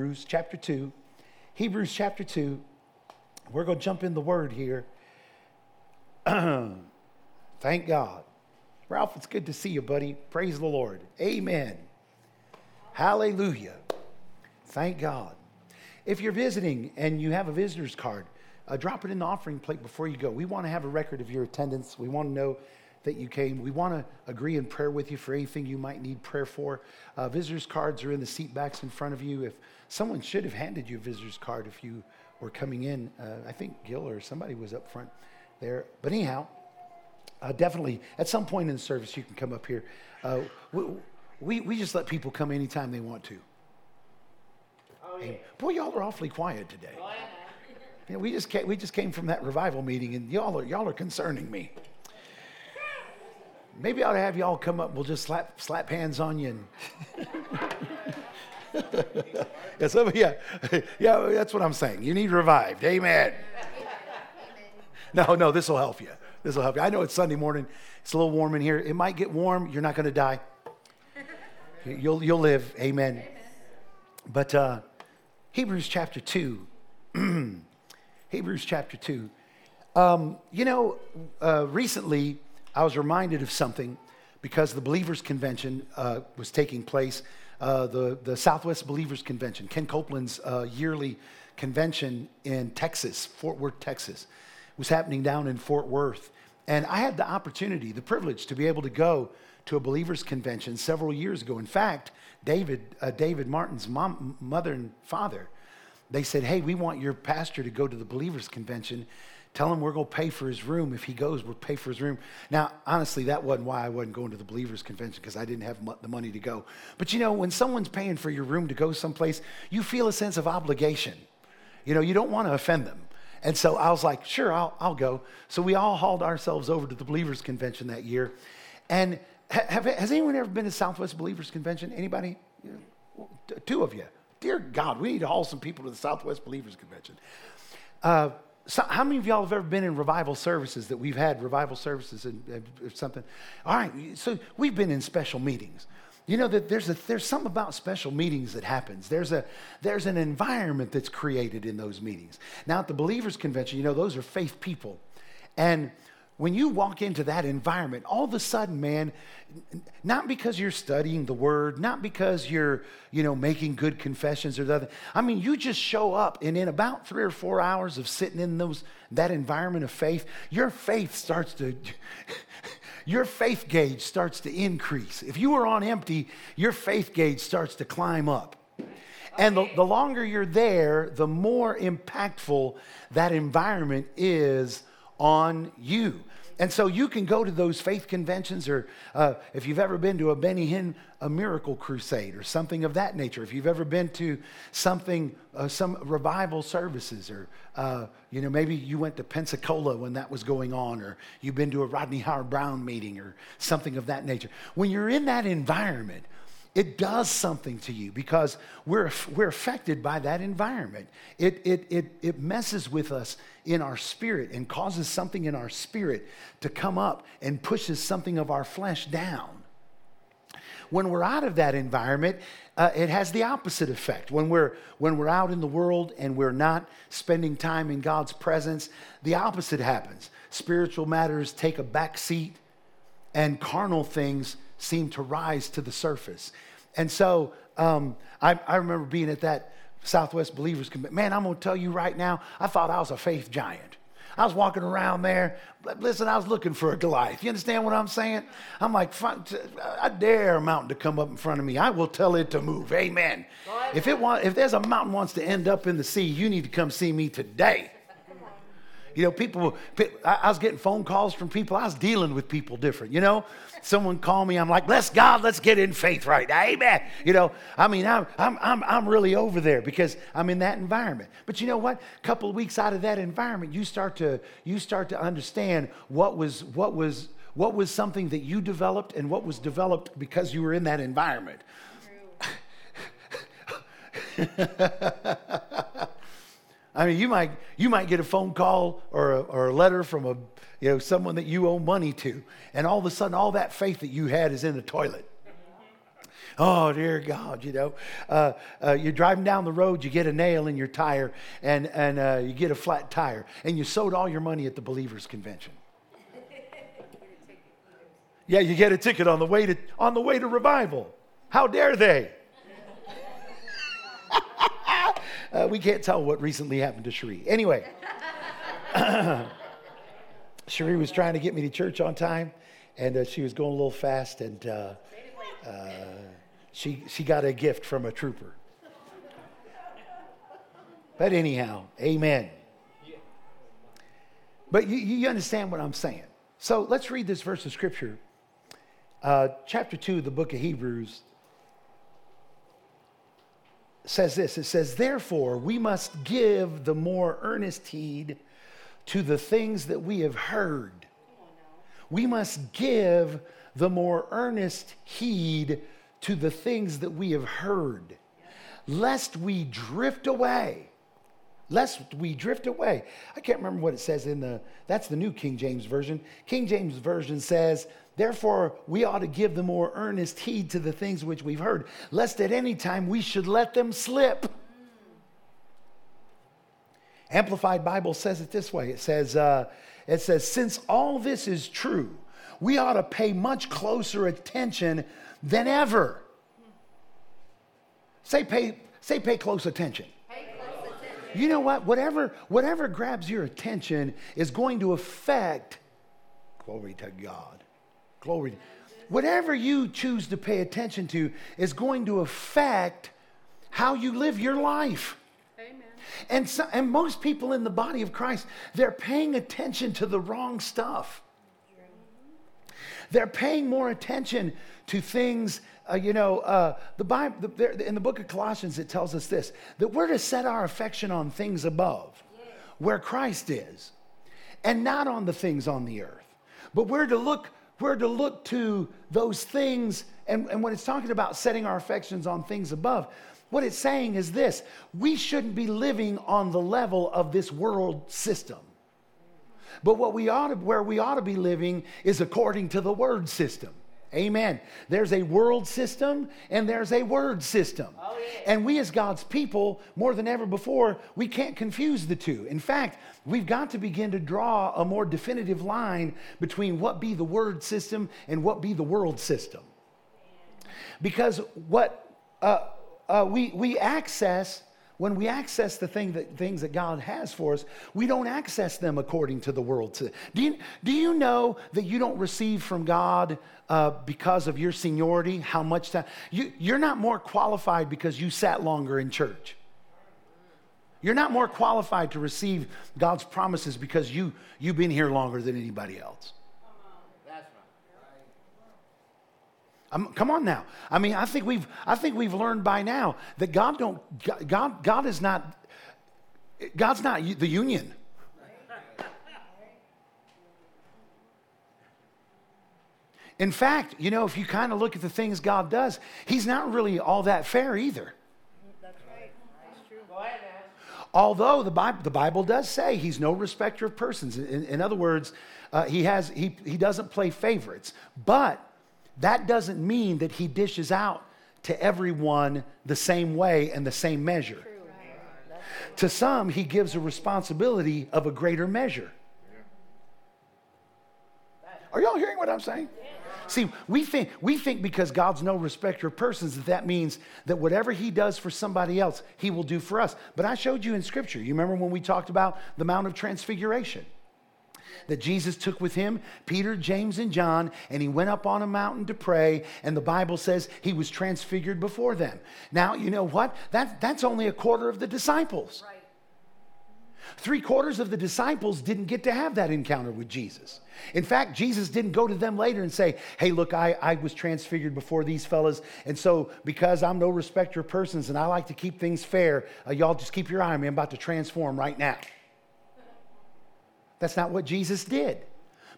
Hebrews chapter 2. Hebrews chapter 2. We're going to jump in the word here. Thank God. Ralph, it's good to see you, buddy. Praise the Lord. Amen. Hallelujah. Thank God. If you're visiting and you have a visitor's card, uh, drop it in the offering plate before you go. We want to have a record of your attendance. We want to know that you came. We want to agree in prayer with you for anything you might need prayer for. Uh, visitors' cards are in the seat backs in front of you. If someone should have handed you a visitor's card if you were coming in, uh, I think Gil or somebody was up front there. But anyhow, uh, definitely at some point in the service you can come up here. Uh, we, we, we just let people come anytime they want to. Oh, yeah. boy, y'all are awfully quiet today. Oh, you know, we just came, we just came from that revival meeting, and y'all are y'all are concerning me. Maybe I ought to have y'all come up. We'll just slap slap hands on you. And yeah, yeah, yeah, that's what I'm saying. You need revived. Amen. No, no, this will help you. This will help you. I know it's Sunday morning. It's a little warm in here. It might get warm. You're not going to die. You'll you'll live. Amen. But uh, Hebrews chapter two. Hebrews chapter two. Um, you know, uh, recently I was reminded of something because the Believers Convention uh, was taking place, uh, the, the Southwest Believers Convention, Ken Copeland's uh, yearly convention in Texas, Fort Worth, Texas, was happening down in Fort Worth. And I had the opportunity, the privilege to be able to go to a Believers Convention several years ago. In fact, David, uh, David Martin's mom, mother and father, they said, Hey, we want your pastor to go to the Believers Convention Tell him we're going to pay for his room. If he goes, we'll pay for his room. Now, honestly, that wasn't why I wasn't going to the Believers Convention because I didn't have the money to go. But you know, when someone's paying for your room to go someplace, you feel a sense of obligation. You know, you don't want to offend them. And so I was like, sure, I'll, I'll go. So we all hauled ourselves over to the Believers Convention that year. And have, has anyone ever been to Southwest Believers Convention? Anybody? Two of you. Dear God, we need to haul some people to the Southwest Believers Convention. Uh, so how many of y'all have ever been in revival services that we've had revival services and, something? All right, so we've been in special meetings. You know that there's a, there's something about special meetings that happens. There's a there's an environment that's created in those meetings. Now at the believers convention, you know those are faith people, and when you walk into that environment, all of a sudden, man, not because you're studying the word, not because you're, you know, making good confessions or other. I mean, you just show up, and in about three or four hours of sitting in those that environment of faith, your faith starts to. your faith gauge starts to increase. If you were on empty, your faith gauge starts to climb up. And the, the longer you're there, the more impactful that environment is on you. And so you can go to those faith conventions, or uh, if you've ever been to a Benny Hinn, a miracle crusade, or something of that nature. If you've ever been to something, uh, some revival services, or uh, you know maybe you went to Pensacola when that was going on, or you've been to a Rodney Howard-Browne meeting, or something of that nature. When you're in that environment, it does something to you because we're, we're affected by that environment. It, it, it, it messes with us in our spirit and causes something in our spirit to come up and pushes something of our flesh down. When we're out of that environment, uh, it has the opposite effect. When we're, when we're out in the world and we're not spending time in God's presence, the opposite happens. Spiritual matters take a back seat, and carnal things seem to rise to the surface. And so um, I, I remember being at that Southwest Believers Committee. Man, I'm going to tell you right now, I thought I was a faith giant. I was walking around there. Listen, I was looking for a Goliath. You understand what I'm saying? I'm like, I dare a mountain to come up in front of me. I will tell it to move. Amen. If it want, if there's a mountain wants to end up in the sea, you need to come see me today. You know, people, I was getting phone calls from people. I was dealing with people different, you know? Someone called me, I'm like, bless God, let's get in faith right now. Amen. You know, I mean, I'm, I'm, I'm, I'm really over there because I'm in that environment. But you know what? A couple of weeks out of that environment, you start to, you start to understand what was, what was, what was something that you developed and what was developed because you were in that environment. I mean, you might, you might get a phone call or a, or a letter from a, you know, someone that you owe money to, and all of a sudden, all that faith that you had is in the toilet. Oh, dear God, you know. Uh, uh, you're driving down the road, you get a nail in your tire, and, and uh, you get a flat tire, and you sowed all your money at the Believers Convention. Yeah, you get a ticket on the way to, on the way to revival. How dare they? Uh, we can't tell what recently happened to Cherie. Anyway, Cherie was trying to get me to church on time, and uh, she was going a little fast, and uh, uh, she, she got a gift from a trooper. But anyhow, amen. But you, you understand what I'm saying. So let's read this verse of scripture. Uh, chapter 2 of the book of Hebrews says this it says, Therefore, we must give the more earnest heed to the things that we have heard. We must give the more earnest heed to the things that we have heard, lest we drift away. Lest we drift away. I can't remember what it says in the, that's the New King James Version. King James Version says, Therefore, we ought to give the more earnest heed to the things which we've heard, lest at any time we should let them slip. Amplified Bible says it this way. It says, uh, it says, since all this is true, we ought to pay much closer attention than ever. Say pay, say pay close attention. Pay close attention. You know what? Whatever, whatever grabs your attention is going to affect, glory to God. Glory. Whatever you choose to pay attention to is going to affect how you live your life. Amen. And, so, and most people in the body of Christ, they're paying attention to the wrong stuff. They're paying more attention to things, uh, you know, uh, the Bible, the, in the book of Colossians, it tells us this that we're to set our affection on things above, where Christ is, and not on the things on the earth. But we're to look we're to look to those things. And, and when it's talking about setting our affections on things above, what it's saying is this we shouldn't be living on the level of this world system. But what we ought to, where we ought to be living is according to the word system. Amen. There's a world system and there's a word system. Oh, yeah. And we, as God's people, more than ever before, we can't confuse the two. In fact, we've got to begin to draw a more definitive line between what be the word system and what be the world system. Because what uh, uh, we, we access when we access the thing that, things that God has for us, we don't access them according to the world. Do you, do you know that you don't receive from God uh, because of your seniority, how much time? You, you're not more qualified because you sat longer in church. You're not more qualified to receive God's promises because you, you've been here longer than anybody else. I'm, come on now. I mean, I think we've I think we've learned by now that God don't God God is not God's not the union. In fact, you know, if you kind of look at the things God does, He's not really all that fair either. Although the Bible, the Bible does say He's no respecter of persons. In, in other words, uh, he, has, he, he doesn't play favorites. But that doesn't mean that he dishes out to everyone the same way and the same measure. To some, he gives a responsibility of a greater measure. Are y'all hearing what I'm saying? See, we think, we think because God's no respecter of persons that that means that whatever he does for somebody else, he will do for us. But I showed you in scripture. You remember when we talked about the Mount of Transfiguration? That Jesus took with him Peter, James, and John, and he went up on a mountain to pray. And the Bible says he was transfigured before them. Now, you know what? That, that's only a quarter of the disciples. Right. Three quarters of the disciples didn't get to have that encounter with Jesus. In fact, Jesus didn't go to them later and say, Hey, look, I, I was transfigured before these fellas. And so, because I'm no respecter of persons and I like to keep things fair, uh, y'all just keep your eye on me. I'm about to transform right now. That's not what Jesus did.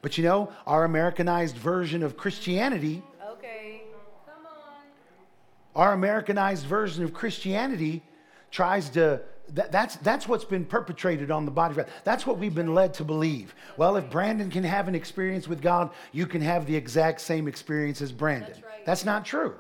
But you know, our Americanized version of Christianity. Okay, come on. Our Americanized version of Christianity tries to. That, that's, that's what's been perpetrated on the body. That's what we've been led to believe. Well, if Brandon can have an experience with God, you can have the exact same experience as Brandon. That's, right. that's not true.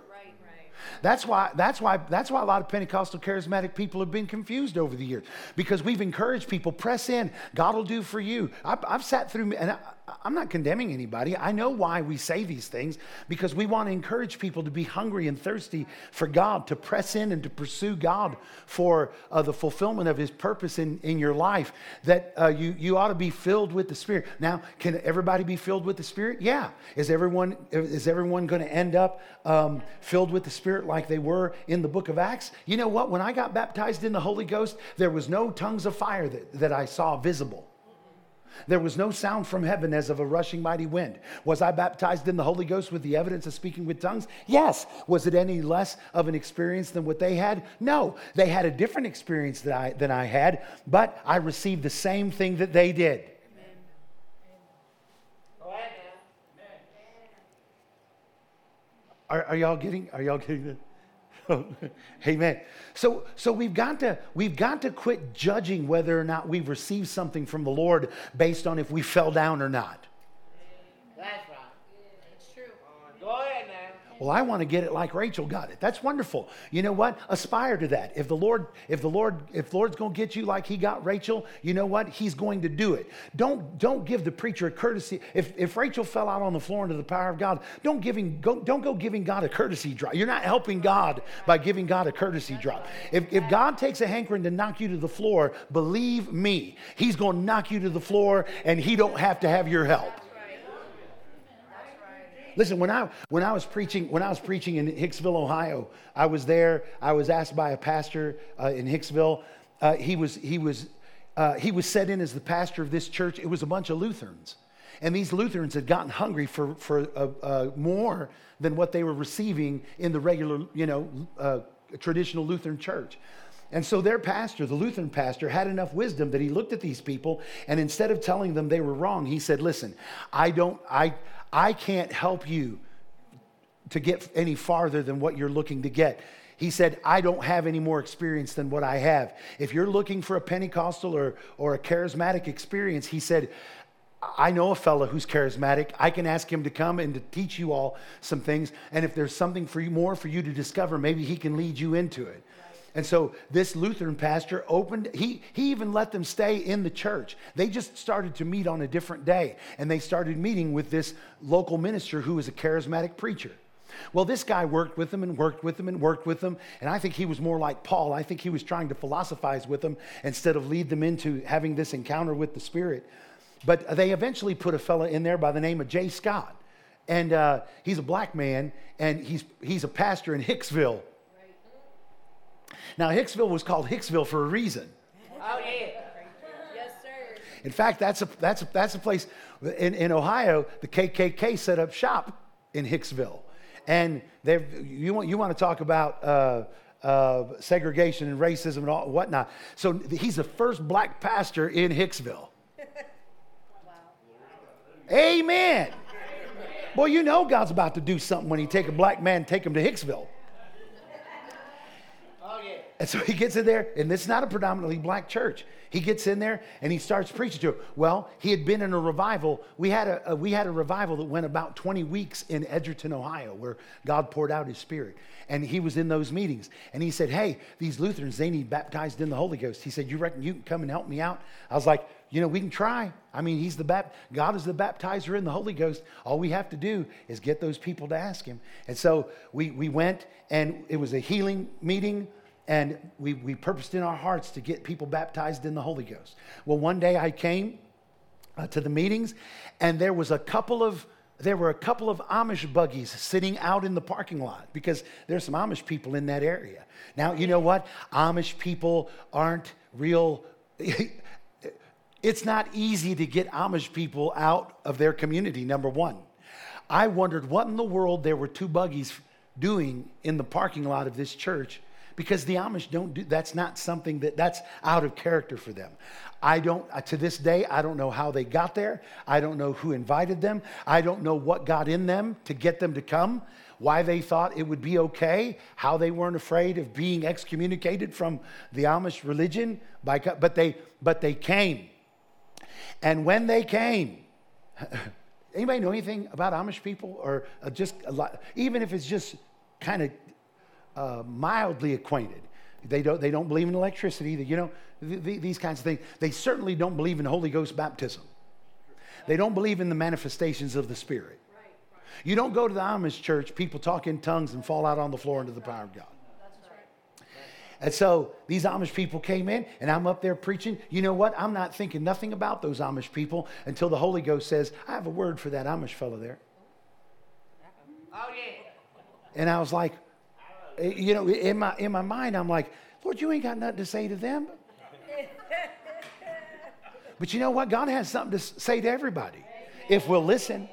That's why, that's, why, that's why a lot of Pentecostal charismatic people have been confused over the years because we've encouraged people press in. God will do for you. I've, I've sat through, and I'm not condemning anybody. I know why we say these things because we want to encourage people to be hungry and thirsty for God, to press in and to pursue God for uh, the fulfillment of His purpose in, in your life. That uh, you, you ought to be filled with the Spirit. Now, can everybody be filled with the Spirit? Yeah. Is everyone, is everyone going to end up um, filled with the Spirit like they were in the book of Acts? You know what? When I got baptized in the Holy Ghost, there was no tongues of fire that, that I saw visible. There was no sound from heaven as of a rushing mighty wind. Was I baptized in the Holy Ghost with the evidence of speaking with tongues? Yes. Was it any less of an experience than what they had? No. They had a different experience than I, than I had, but I received the same thing that they did. Are, are y'all getting? Are y'all getting it? Amen. So, so we've got to we've got to quit judging whether or not we've received something from the Lord based on if we fell down or not. Well, I want to get it like Rachel got it. That's wonderful. You know what? Aspire to that. If the Lord, if the Lord, if the Lord's going to get you like He got Rachel, you know what? He's going to do it. Don't don't give the preacher a courtesy. If if Rachel fell out on the floor under the power of God, don't him go, don't go giving God a courtesy drop. You're not helping God by giving God a courtesy drop. If if God takes a hankering to knock you to the floor, believe me, He's going to knock you to the floor, and He don't have to have your help. Listen, when I when I was preaching when I was preaching in Hicksville, Ohio, I was there. I was asked by a pastor uh, in Hicksville. Uh, he was he was uh, he was set in as the pastor of this church. It was a bunch of Lutherans, and these Lutherans had gotten hungry for for uh, uh, more than what they were receiving in the regular, you know, uh, traditional Lutheran church. And so their pastor, the Lutheran pastor, had enough wisdom that he looked at these people and instead of telling them they were wrong, he said, "Listen, I don't I I can't help you to get any farther than what you're looking to get. He said, I don't have any more experience than what I have. If you're looking for a Pentecostal or, or a charismatic experience, he said, I know a fellow who's charismatic. I can ask him to come and to teach you all some things. And if there's something for you more for you to discover, maybe he can lead you into it. And so this Lutheran pastor opened, he, he even let them stay in the church. They just started to meet on a different day. And they started meeting with this local minister who was a charismatic preacher. Well, this guy worked with them and worked with them and worked with them. And I think he was more like Paul. I think he was trying to philosophize with them instead of lead them into having this encounter with the Spirit. But they eventually put a fella in there by the name of Jay Scott. And uh, he's a black man, and he's, he's a pastor in Hicksville. Now, Hicksville was called Hicksville for a reason. Oh, yeah. Yes, sir. In fact, that's a, that's a, that's a place in, in Ohio, the KKK set up shop in Hicksville. And you want, you want to talk about uh, uh, segregation and racism and all, whatnot. So he's the first black pastor in Hicksville. wow. Amen. Boy, you know God's about to do something when he take a black man, take him to Hicksville. And so he gets in there, and it's not a predominantly black church. He gets in there and he starts preaching to it. Well, he had been in a revival. We had a, a, we had a revival that went about 20 weeks in Edgerton, Ohio, where God poured out his spirit. And he was in those meetings. And he said, Hey, these Lutherans, they need baptized in the Holy Ghost. He said, You reckon you can come and help me out? I was like, you know, we can try. I mean, he's the bap- God is the baptizer in the Holy Ghost. All we have to do is get those people to ask him. And so we, we went, and it was a healing meeting and we, we purposed in our hearts to get people baptized in the Holy Ghost. Well, one day I came uh, to the meetings, and there was a couple of there were a couple of Amish buggies sitting out in the parking lot because there's some Amish people in that area. Now, you know what? Amish people aren't real. it's not easy to get Amish people out of their community, number one. I wondered what in the world there were two buggies doing in the parking lot of this church because the Amish don't do that's not something that that's out of character for them. I don't uh, to this day I don't know how they got there. I don't know who invited them. I don't know what got in them to get them to come. Why they thought it would be okay, how they weren't afraid of being excommunicated from the Amish religion by but they but they came. And when they came, Anybody know anything about Amish people or uh, just a lot, even if it's just kind of uh, mildly acquainted. They don't, they don't believe in electricity, you know, th- th- these kinds of things. They certainly don't believe in Holy Ghost baptism. They don't believe in the manifestations of the Spirit. You don't go to the Amish church, people talk in tongues and fall out on the floor under the power of God. And so these Amish people came in, and I'm up there preaching. You know what? I'm not thinking nothing about those Amish people until the Holy Ghost says, I have a word for that Amish fellow there. Oh, yeah. And I was like, you know, in my, in my mind, I'm like, Lord, you ain't got nothing to say to them. But you know what? God has something to say to everybody if we'll listen.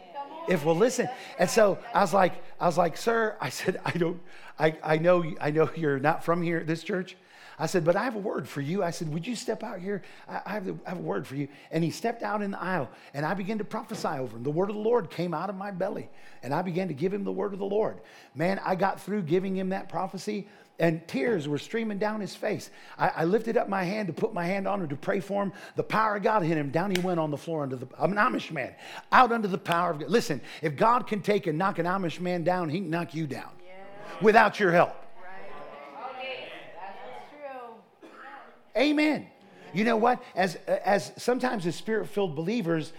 If we'll listen. And so I was like, I was like, sir, I said, I don't, I, I know, I know you're not from here, this church. I said, but I have a word for you. I said, would you step out here? I, I, have, a, I have a word for you. And he stepped out in the aisle, and I began to prophesy over him. The word of the Lord came out of my belly, and I began to give him the word of the Lord. Man, I got through giving him that prophecy and tears were streaming down his face. I, I, lifted up my hand to put my hand on him to pray for him. The power of God hit him. Down he went on the floor under the I'm an Amish man, out under the power of God. Listen, if God can take and knock an Amish man down, he can knock you down yeah. without your help. Right. Okay. That's true. Amen. You know what? As as sometimes as spirit-filled believers,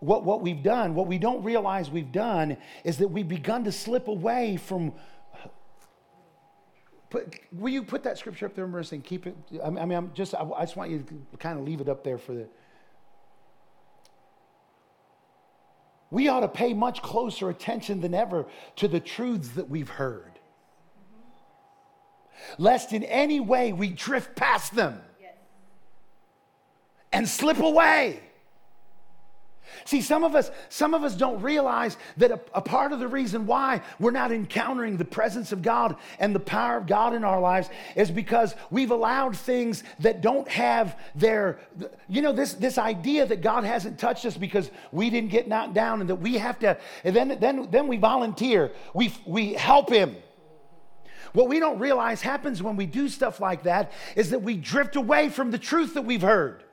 what, what we've done, what we don't realize we've done, is that we've begun to slip away from Put, will you put that scripture up there, Marissa, and keep it? I mean, I'm just, I, I just want you to kind of leave it up there for the. We ought to pay much closer attention than ever to the truths that we've heard, lest in any way we drift past them and slip away. See, some of us, some of us don't realize that a, a, part of the reason why we're not encountering the presence of God and the power of God in our lives is because we've allowed things that don't have their, you know, this, this idea that God hasn't touched us because we didn't get knocked down and that we have to, and then, then, then we volunteer, we, we help Him. What we don't realize happens when we do stuff like that is that we drift away from the truth that we've heard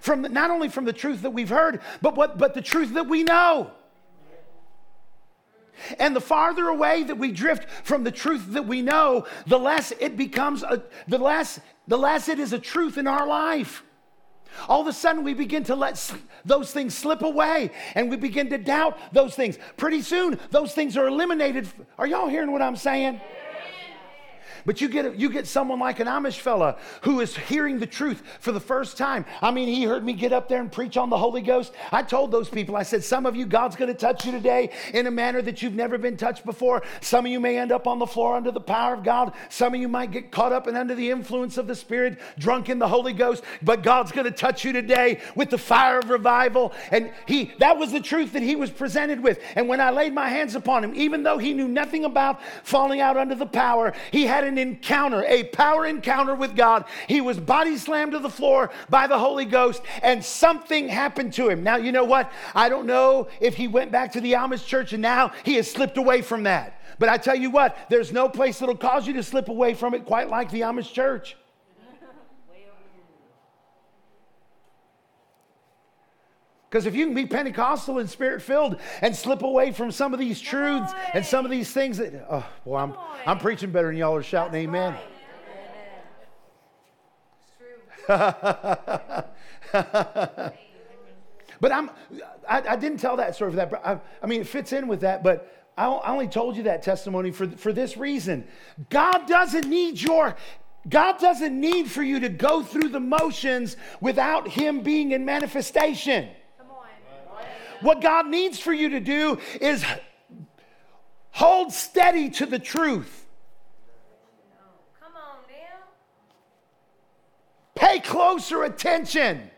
from not only from the truth that we've heard, but what but the truth that we know. And the farther away that we drift from the truth that we know, the less it becomes a, the less the less it is a truth in our life. All of a sudden, we begin to let those things slip away and we begin to doubt those things. Pretty soon, those things are eliminated. Are y'all hearing what I'm saying? But you get, you get someone like an Amish fella who is hearing the truth for the first time. I mean, he heard me get up there and preach on the Holy Ghost. I told those people, I said, some of you, God's going to touch you today in a manner that you've never been touched before. Some of you may end up on the floor under the power of God. Some of you might get caught up and under the influence of the Spirit, drunk in the Holy Ghost. But God's going to touch you today with the fire of revival. And he, that was the truth that he was presented with. And when I laid my hands upon him, even though he knew nothing about falling out under the power, he had an encounter, a power encounter with God. He was body slammed to the floor by the Holy Ghost, and something happened to him. Now, you know what? I don't know if he went back to the Amish church and now he has slipped away from that. But I tell you what, there's no place that'll cause you to slip away from it quite like the Amish church. Because if you can be Pentecostal and spirit filled and slip away from some of these truths and some of these things that, oh, boy, I'm, I'm preaching better than y'all are shouting That's amen. Right. but I'm, I, I, didn't tell that story for that. But I, I mean, it fits in with that. But I, I only told you that testimony for, for this reason. God doesn't need your God doesn't need for you to go through the motions without Him being in manifestation. What God needs for you to do is hold steady to the truth. Come on now. Pay closer attention.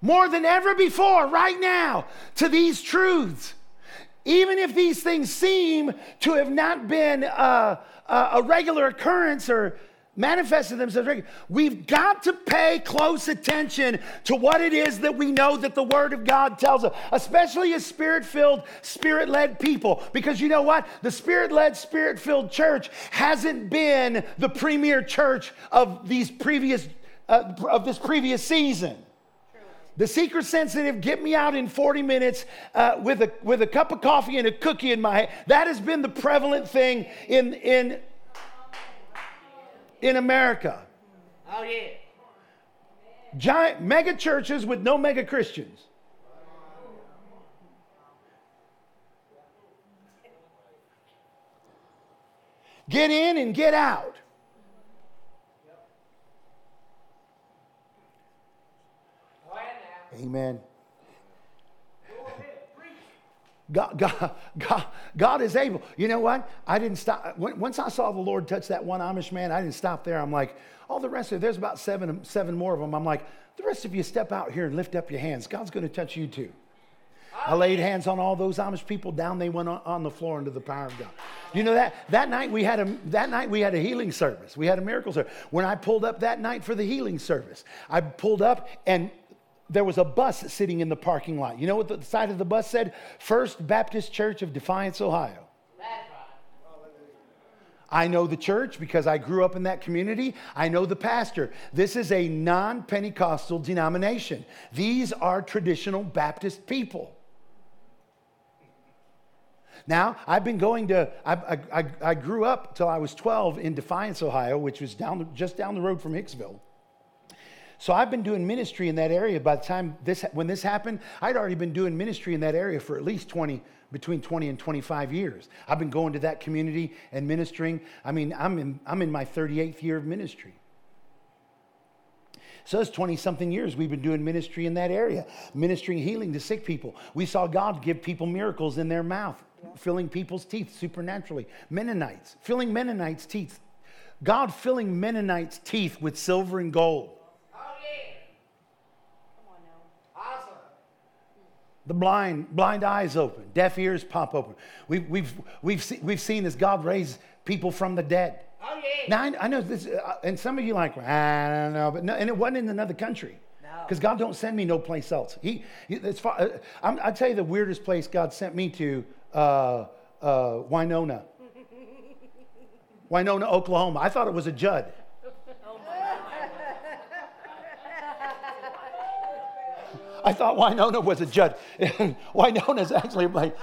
More than ever before, right now, to these truths. Even if these things seem to have not been a, a regular occurrence or manifested themselves. We've got to pay close attention to what it is that we know that the Word of God tells us, especially as spirit filled, spirit led people. Because you know what? The spirit led, spirit filled church hasn't been the premier church of these previous. Uh, of this previous season. The seeker sensitive, get me out in 40 minutes uh, with, a, with a cup of coffee and a cookie in my hand. That has been the prevalent thing in, in, in America. Oh, yeah. Giant mega churches with no mega Christians. Get in and get out. Amen. God, God, God, God is able. You know what? I didn't stop. Once I saw the Lord touch that one Amish man, I didn't stop there. I'm like, all the rest of there's about seven, seven more of them. I'm like, the rest of you step out here and lift up your hands. God's going to touch you too. I laid hands on all those Amish people. Down they went on the floor into the power of God. You know that that night we had a that night we had a healing service. We had a miracle service. When I pulled up that night for the healing service, I pulled up and there was a bus sitting in the parking lot. You know what the side of the bus said? First Baptist Church of Defiance, Ohio. I know the church because I grew up in that community. I know the pastor. This is a non Pentecostal denomination. These are traditional Baptist people. Now, I've been going to, I, I, I grew up till I was 12 in Defiance, Ohio, which was down just down the road from Hicksville. So I've been doing ministry in that area. By the time this, when this happened, I'd already been doing ministry in that area for at least 20, between 20 and 25 years. I've been going to that community and ministering. I mean, I'm in, I'm in my 38th year of ministry. So it's 20 something years we've been doing ministry in that area, ministering healing to sick people. We saw God give people miracles in their mouth, filling people's teeth supernaturally. Mennonites, filling Mennonites' teeth. God filling Mennonites' teeth with silver and gold. The blind, blind eyes open, deaf ears pop open. We've, we've, we've, see, we've seen as God raise people from the dead. Oh, yeah. Now, I, I know this, uh, and some of you like, I don't know, but no, and it wasn't in another country. Because God don't send me no place else. He, he as far, uh, I'm, I tell you the weirdest place God sent me to, uh, uh, Wynona. Wynona, Oklahoma. I thought it was a Judd. I thought Winona was a judge. Winona's actually like.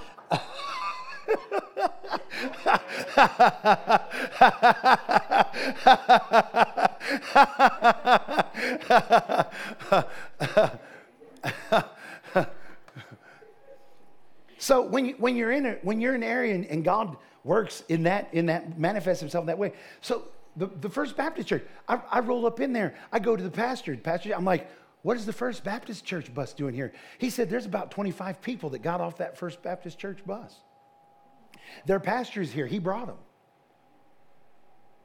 so when, you, when you're in a, when you're in an area and, and God works in that in that manifests himself in that way. So the, the First Baptist Church, I, I roll up in there. I go to the pastor. Pastor, I'm like, what is the First Baptist Church bus doing here? He said there's about 25 people that got off that First Baptist Church bus. Their pastor is here. He brought them.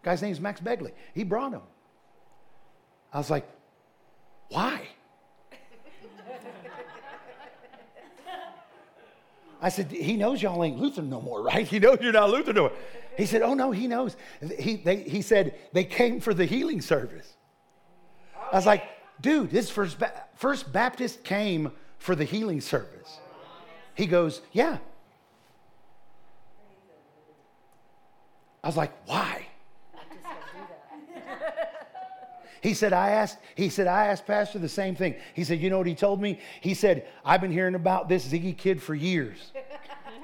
Guy's name's Max Begley. He brought them. I was like, why? I said, he knows y'all ain't Lutheran no more, right? He knows you're not Lutheran no more. He said, oh no, he knows. He, they, he said, they came for the healing service. I was like, dude, this first, ba- first Baptist came for the healing service. He goes, yeah. I was like, why? He said, I asked, he said, I asked Pastor the same thing. He said, you know what he told me? He said, I've been hearing about this Ziggy kid for years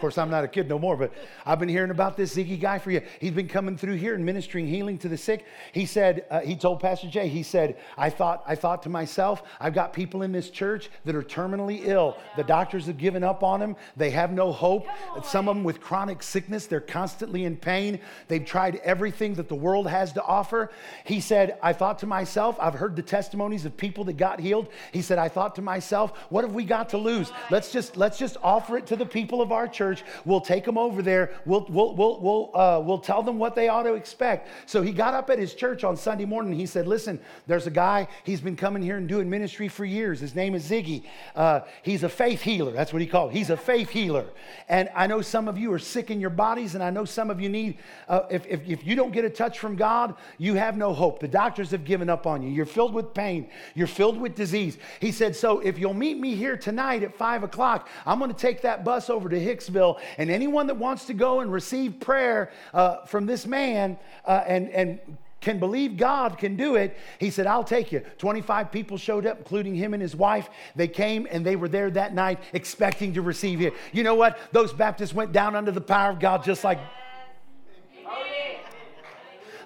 course, I'm not a kid no more, but I've been hearing about this Ziggy guy for you. He's been coming through here and ministering healing to the sick. He said, uh, he told Pastor Jay, he said, I thought, I thought to myself, I've got people in this church that are terminally ill. The doctors have given up on them. They have no hope. Some of them with chronic sickness, they're constantly in pain. They've tried everything that the world has to offer. He said, I thought to myself, I've heard the testimonies of people that got healed. He said, I thought to myself, what have we got to lose? Let's just, let's just offer it to the people of our church church. We'll take them over there. We'll, we'll, we'll, we'll, uh, we'll tell them what they ought to expect. So he got up at his church on Sunday morning. He said, Listen, there's a guy, he's been coming here and doing ministry for years. His name is Ziggy. Uh, he's a faith healer. That's what he called. He's a faith healer. And I know some of you are sick in your bodies, and I know some of you need, uh, if, if, if you don't get a touch from God, you have no hope. The doctors have given up on you. You're filled with pain, you're filled with disease. He said, So if you'll meet me here tonight at five o'clock, I'm going to take that bus over to Hicksville and anyone that wants to go and receive prayer uh, from this man uh, and, and can believe God can do it, he said, I'll take you. 25 people showed up, including him and his wife. They came and they were there that night expecting to receive it. You know what? Those Baptists went down under the power of God just like.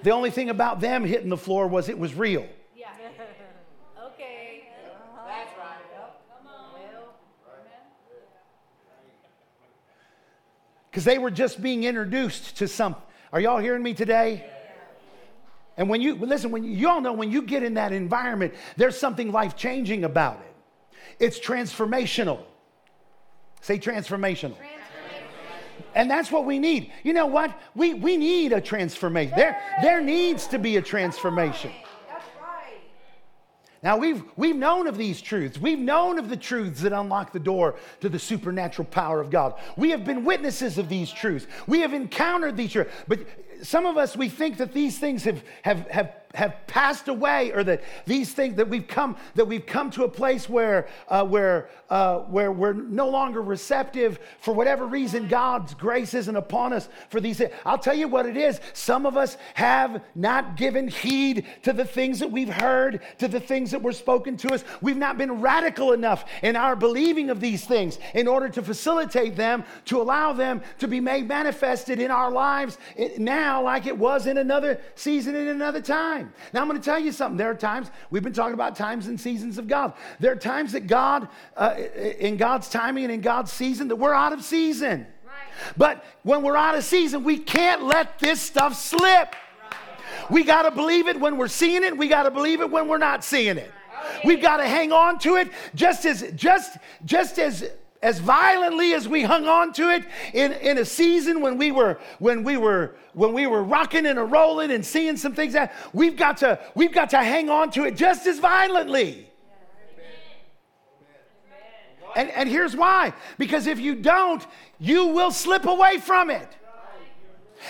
The only thing about them hitting the floor was it was real. Yeah. okay. That's right. Come on. Because they were just being introduced to something. Are y'all hearing me today? And when you listen, when you, you all know when you get in that environment, there's something life changing about it. It's transformational. Say transformational. And that's what we need. You know what? We, we need a transformation. There, there needs to be a transformation. Now, we've, we've known of these truths. We've known of the truths that unlock the door to the supernatural power of God. We have been witnesses of these truths. We have encountered these truths. But some of us, we think that these things have, have, have have passed away or that these things that we've come that we've come to a place where uh, where uh, where we're no longer receptive for whatever reason god's grace isn't upon us for these things. I'll tell you what it is. Some of us have not given heed to the things that we've heard to the things that were spoken to us. We've not been radical enough in our believing of these things in order to facilitate them to allow them to be made manifested in our lives now like it was in another season in another time time. Now, I'm going to tell you something. There are times, we've been talking about times and seasons of God. There are times that God, uh, in God's timing and in God's season, that we're out of season. Right. But when we're out of season, we can't let this stuff slip. We got to believe it when we're seeing it. We got to believe it when we're not seeing it. We've got to hang on to it just as just just as as violently as we hung on to it in, in a season when we were when we were when we were rocking and rolling and seeing some things that we've got to we've got to hang on to it just as violently. And, and here's why. Because if you don't you will slip away from it.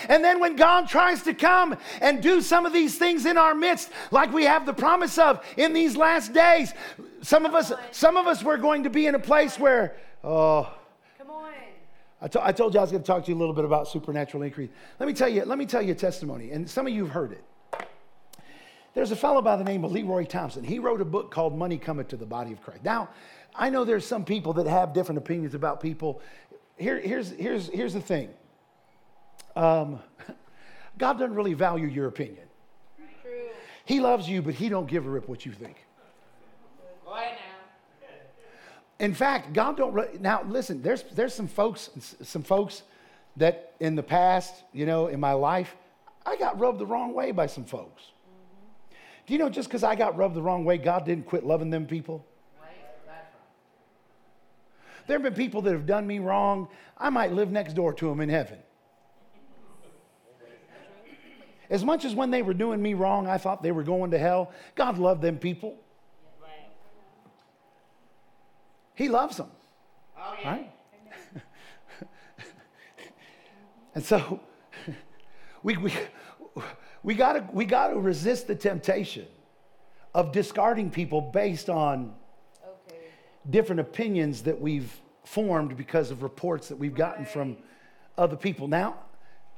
And then when God tries to come and do some of these things in our midst, like we have the promise of in these last days, some of us, some of us, we're going to be in a place where Oh. Come on. I, to, I told you I was going to talk to you a little bit about supernatural increase. Let me tell you, let me tell you a testimony, and some of you have heard it. There's a fellow by the name of Leroy Thompson. He wrote a book called Money Cometh to the Body of Christ. Now, I know there's some people that have different opinions about people. Here, here's, here's, here's the thing um, God doesn't really value your opinion. True. He loves you, but he don't give a rip what you think. In fact, God don't now listen. There's there's some folks some folks that in the past, you know, in my life, I got rubbed the wrong way by some folks. Mm-hmm. Do you know just because I got rubbed the wrong way, God didn't quit loving them people? There have been people that have done me wrong. I might live next door to them in heaven. As much as when they were doing me wrong, I thought they were going to hell, God loved them people. He loves them. Oh, yeah. Right? and so we, we, we got we gotta resist the temptation of discarding people based on okay. different opinions that we've formed because of reports that we've gotten right. from other people. Now,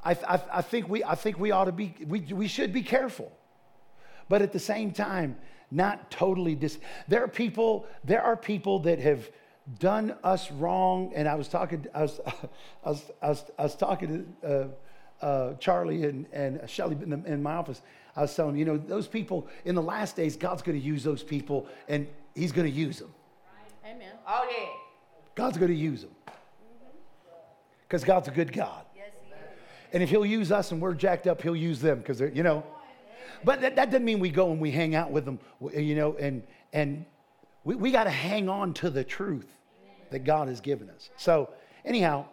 I, I, I, think we, I think we ought to be, we, we should be careful. But at the same time, not totally dis. There are people, there are people that have done us wrong. And I was talking, I was, I was, I was, I was talking to uh, uh, Charlie and, and Shelly in, the, in my office. I was telling you know, those people in the last days, God's going to use those people and He's going to use them. Amen. Oh, yeah. God's going to use them. Because God's a good God. Yes, he is. And if He'll use us and we're jacked up, He'll use them because they're, you know. But that, that doesn't mean we go and we hang out with them, you know, and, and we, we got to hang on to the truth that God has given us. So, anyhow,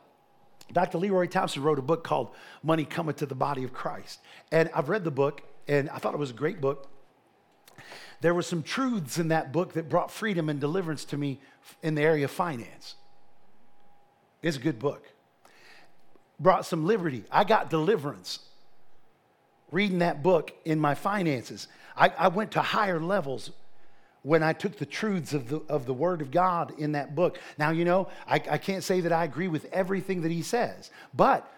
Dr. Leroy Thompson wrote a book called Money Cometh to the Body of Christ. And I've read the book, and I thought it was a great book. There were some truths in that book that brought freedom and deliverance to me in the area of finance. It's a good book. Brought some liberty. I got deliverance reading that book in my finances. I, I went to higher levels when I took the truths of the, of the Word of God in that book. Now, you know, I, I can't say that I agree with everything that he says, but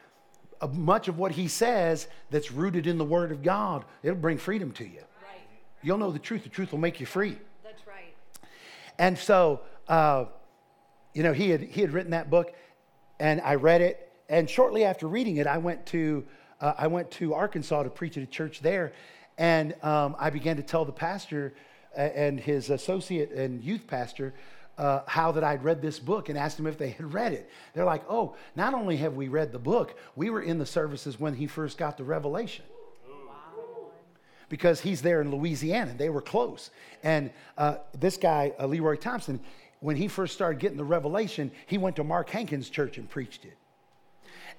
uh, much of what he says that's rooted in the Word of God, it'll bring freedom to you. Right. You'll know the truth. The truth will make you free. That's right. And so, uh, you know, he had, he had written that book, and I read it. And shortly after reading it, I went to, uh, I went to Arkansas to preach at a church there. And um, I began to tell the pastor uh, and his associate and youth pastor uh, how that I'd read this book and asked them if they had read it. They're like, oh, not only have we read the book, we were in the services when he first got the revelation because he's there in Louisiana. and They were close. And uh, this guy, uh, Leroy Thompson, when he first started getting the revelation, he went to Mark Hankins' church and preached it.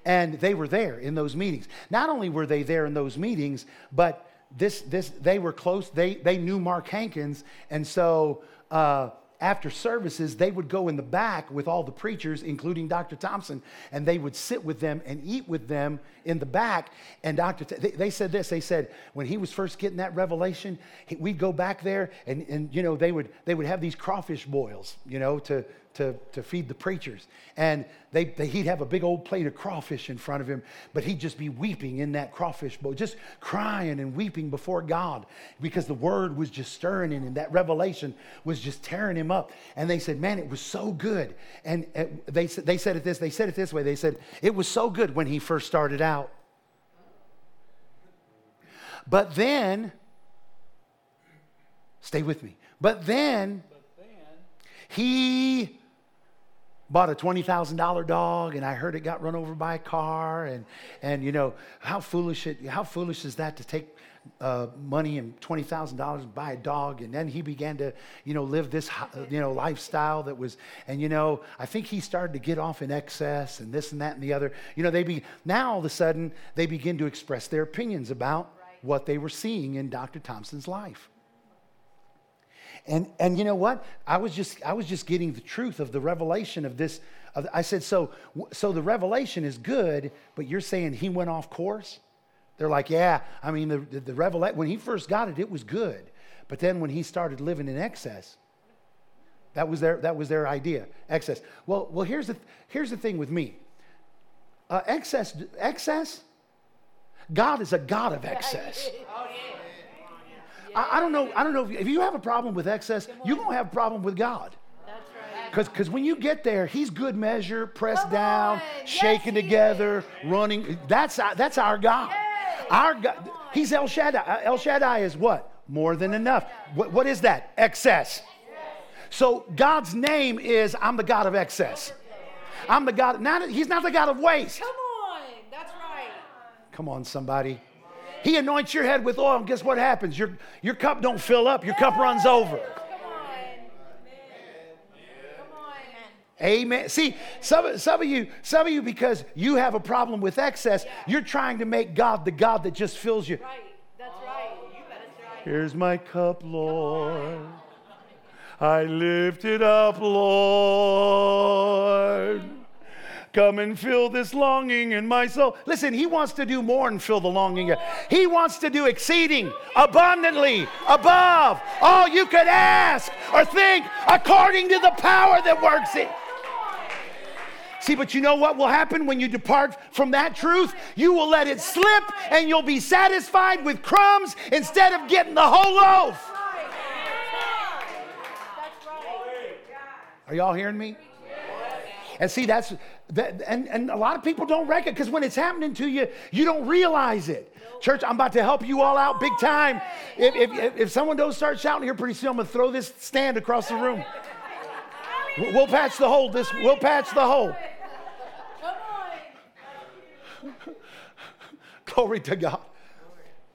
And they were there in those meetings. Not only were they there in those meetings, but this, this, they were close. They, they knew Mark Hankins. And so uh, after services, they would go in the back with all the preachers, including Dr. Thompson, and they would sit with them and eat with them in the back. And Dr. T- they, they, said this. They said when he was first getting that revelation, he, we'd go back there, and, and you know they would they would have these crawfish boils, you know, to to, to feed the preachers. And they, they, he'd have a big old plate of crawfish in front of him, but he'd just be weeping in that crawfish bowl, just crying and weeping before God because the word was just stirring in him. That revelation was just tearing him up. And they said, Man, it was so good. And uh, they, they said it this, they said it this way. They said, It was so good when he first started out. But then, stay with me. But then, but then he bought a $20,000 dog and I heard it got run over by a car and, and you know, how foolish, it, how foolish is that to take uh, money and $20,000 and buy a dog. And then he began to, you know, live this, you know, lifestyle that was, and, you know, I think he started to get off in excess and this and that and the other. You know, they be, now all of a sudden they begin to express their opinions about right. what they were seeing in Dr. Thompson's life. And, and you know what? I was just, I was just getting the truth of the revelation of this. Of, I said, so, so the revelation is good, but you're saying he went off course? They're like, yeah, I mean, the, the, the revelation, when he first got it, it was good. But then when he started living in excess, that was their, that was their idea, excess. Well, well here's, the, here's the thing with me uh, excess, excess, God is a God of excess. Oh, yeah. I, I, don't know. I don't know if, if you have a problem with excess, you're gonna have a problem with God. Because because when you get there, He's good measure, pressed Come down, on. shaken yes, together, running. That's that's our God. Yes. Our God. He's El Shaddai. Uh, El Shaddai is what? More than enough. What, what is that? Excess. So God's name is I'm the God of excess. I'm the God. Not, he's not the God of waste. Come on, that's right. Come on, somebody. He anoints your head with oil, and guess what happens? Your, your cup don't fill up, your cup runs over. Amen. See, some, some of you, some of you, because you have a problem with excess, you're trying to make God the God that just fills you. Right. That's right. You Here's my cup, Lord. I lift it up, Lord. Come and fill this longing in my soul. Listen, he wants to do more than fill the longing. He wants to do exceeding, abundantly, above all you could ask or think according to the power that works it. See, but you know what will happen when you depart from that truth? You will let it slip and you'll be satisfied with crumbs instead of getting the whole loaf. Are y'all hearing me? And see, that's that, and, and a lot of people don't reckon because when it's happening to you, you don't realize it. Church, I'm about to help you all out big time. If, if, if someone don't start shouting here pretty soon, I'm going to throw this stand across the room. We'll patch the hole. This we'll patch the hole. Glory to God.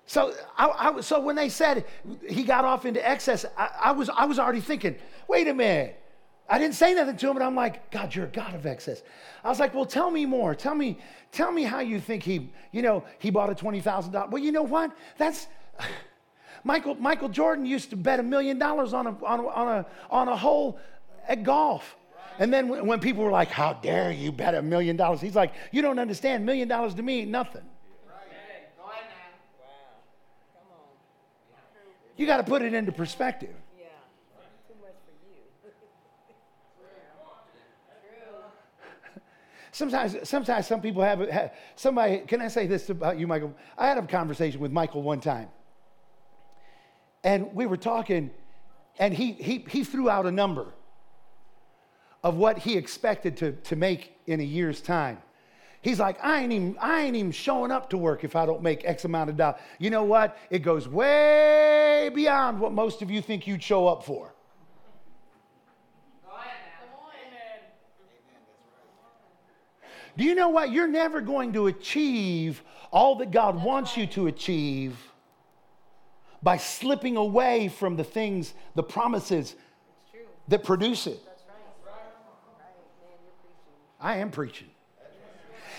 So, I, I, so when they said he got off into excess, I, I, was, I was already thinking, wait a minute. I didn't say nothing to him, but I'm like, God, you're a God of excess. I was like, well, tell me more. Tell me, tell me how you think he, you know, he bought a twenty thousand dollar. Well, you know what? That's Michael. Michael Jordan used to bet a million dollars on a on a, on a on a hole at golf. And then when, when people were like, "How dare you bet a million dollars?" He's like, "You don't understand. Million dollars to me ain't nothing." You got to put it into perspective. Sometimes, sometimes some people have, have somebody. Can I say this about you, Michael? I had a conversation with Michael one time, and we were talking, and he he he threw out a number of what he expected to, to make in a year's time. He's like, I ain't, even, I ain't even showing up to work if I don't make X amount of dollars. You know what? It goes way beyond what most of you think you'd show up for. Do you know what? You're never going to achieve all that God wants you to achieve by slipping away from the things, the promises that produce it. I am preaching.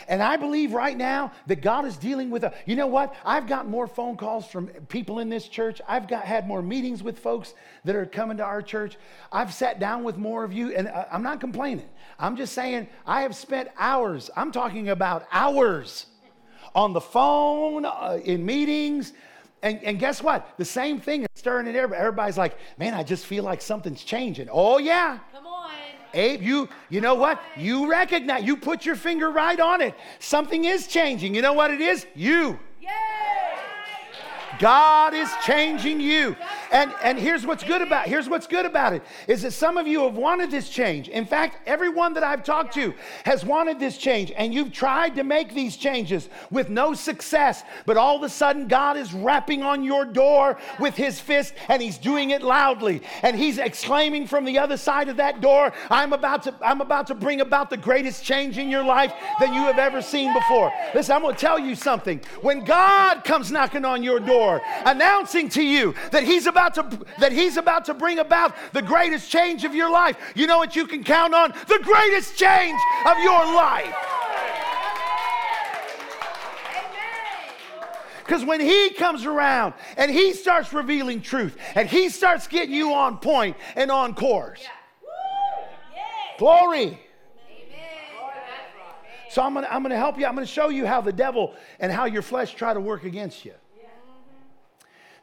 And I believe right now that God is dealing with a, you know what? I've got more phone calls from people in this church. I've got had more meetings with folks that are coming to our church. I've sat down with more of you, and uh, I'm not complaining. I'm just saying I have spent hours, I'm talking about hours on the phone, uh, in meetings. And, and guess what? The same thing is stirring in everybody. Everybody's like, man, I just feel like something's changing. Oh, yeah. Abe, you, you know what? You recognize, you put your finger right on it. Something is changing. You know what it is? You. God is changing you. And, and here's what's good about here's what's good about it is that some of you have wanted this change. In fact, everyone that I've talked to has wanted this change, and you've tried to make these changes with no success. But all of a sudden, God is rapping on your door with his fist, and he's doing it loudly. And he's exclaiming from the other side of that door, I'm about to, I'm about to bring about the greatest change in your life than you have ever seen before. Listen, I'm gonna tell you something. When God comes knocking on your door, announcing to you that he's about to that he's about to bring about the greatest change of your life. You know what you can count on? The greatest change of your life. Because when he comes around and he starts revealing truth and he starts getting you on point and on course. Glory. So I'm gonna, I'm gonna help you. I'm gonna show you how the devil and how your flesh try to work against you.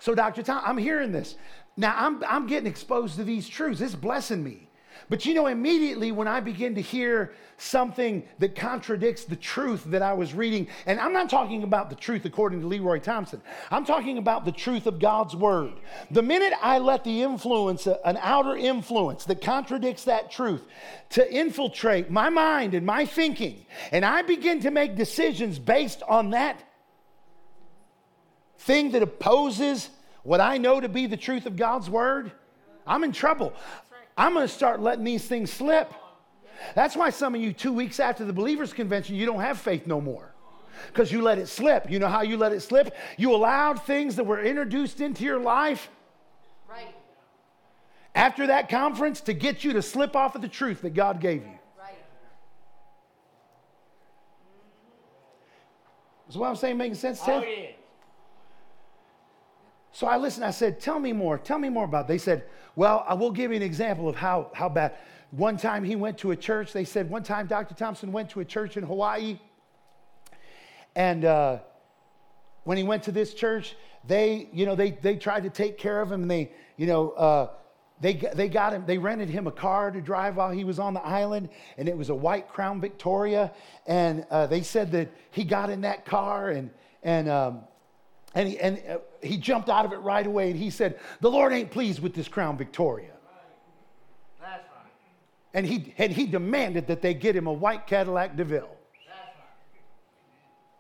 So, Dr. Tom, I'm hearing this. Now, I'm, I'm getting exposed to these truths. It's blessing me. But you know, immediately when I begin to hear something that contradicts the truth that I was reading, and I'm not talking about the truth according to Leroy Thompson, I'm talking about the truth of God's word. The minute I let the influence, uh, an outer influence that contradicts that truth, to infiltrate my mind and my thinking, and I begin to make decisions based on that thing that opposes what I know to be the truth of God's word, I'm in trouble. I'm going to start letting these things slip. That's why some of you, two weeks after the believers' convention, you don't have faith no more because you let it slip. You know how you let it slip? You allowed things that were introduced into your life Right. after that conference to get you to slip off of the truth that God gave you. Right. Is what I'm saying making sense, Oh, Ted? yeah. So I listened. I said, Tell me more. Tell me more about it. They said, Well, I will give you an example of how, how bad. One time he went to a church. They said, One time Dr. Thompson went to a church in Hawaii. And uh, when he went to this church, they, you know, they, they tried to take care of him. And they, you know, uh, they, they got him, they rented him a car to drive while he was on the island, and it was a white Crown Victoria. And uh, they said that he got in that car and, and, um, and, he, and uh, he jumped out of it right away and he said, The Lord ain't pleased with this Crown Victoria. Right. And he, and he demanded that they get him a white Cadillac DeVille.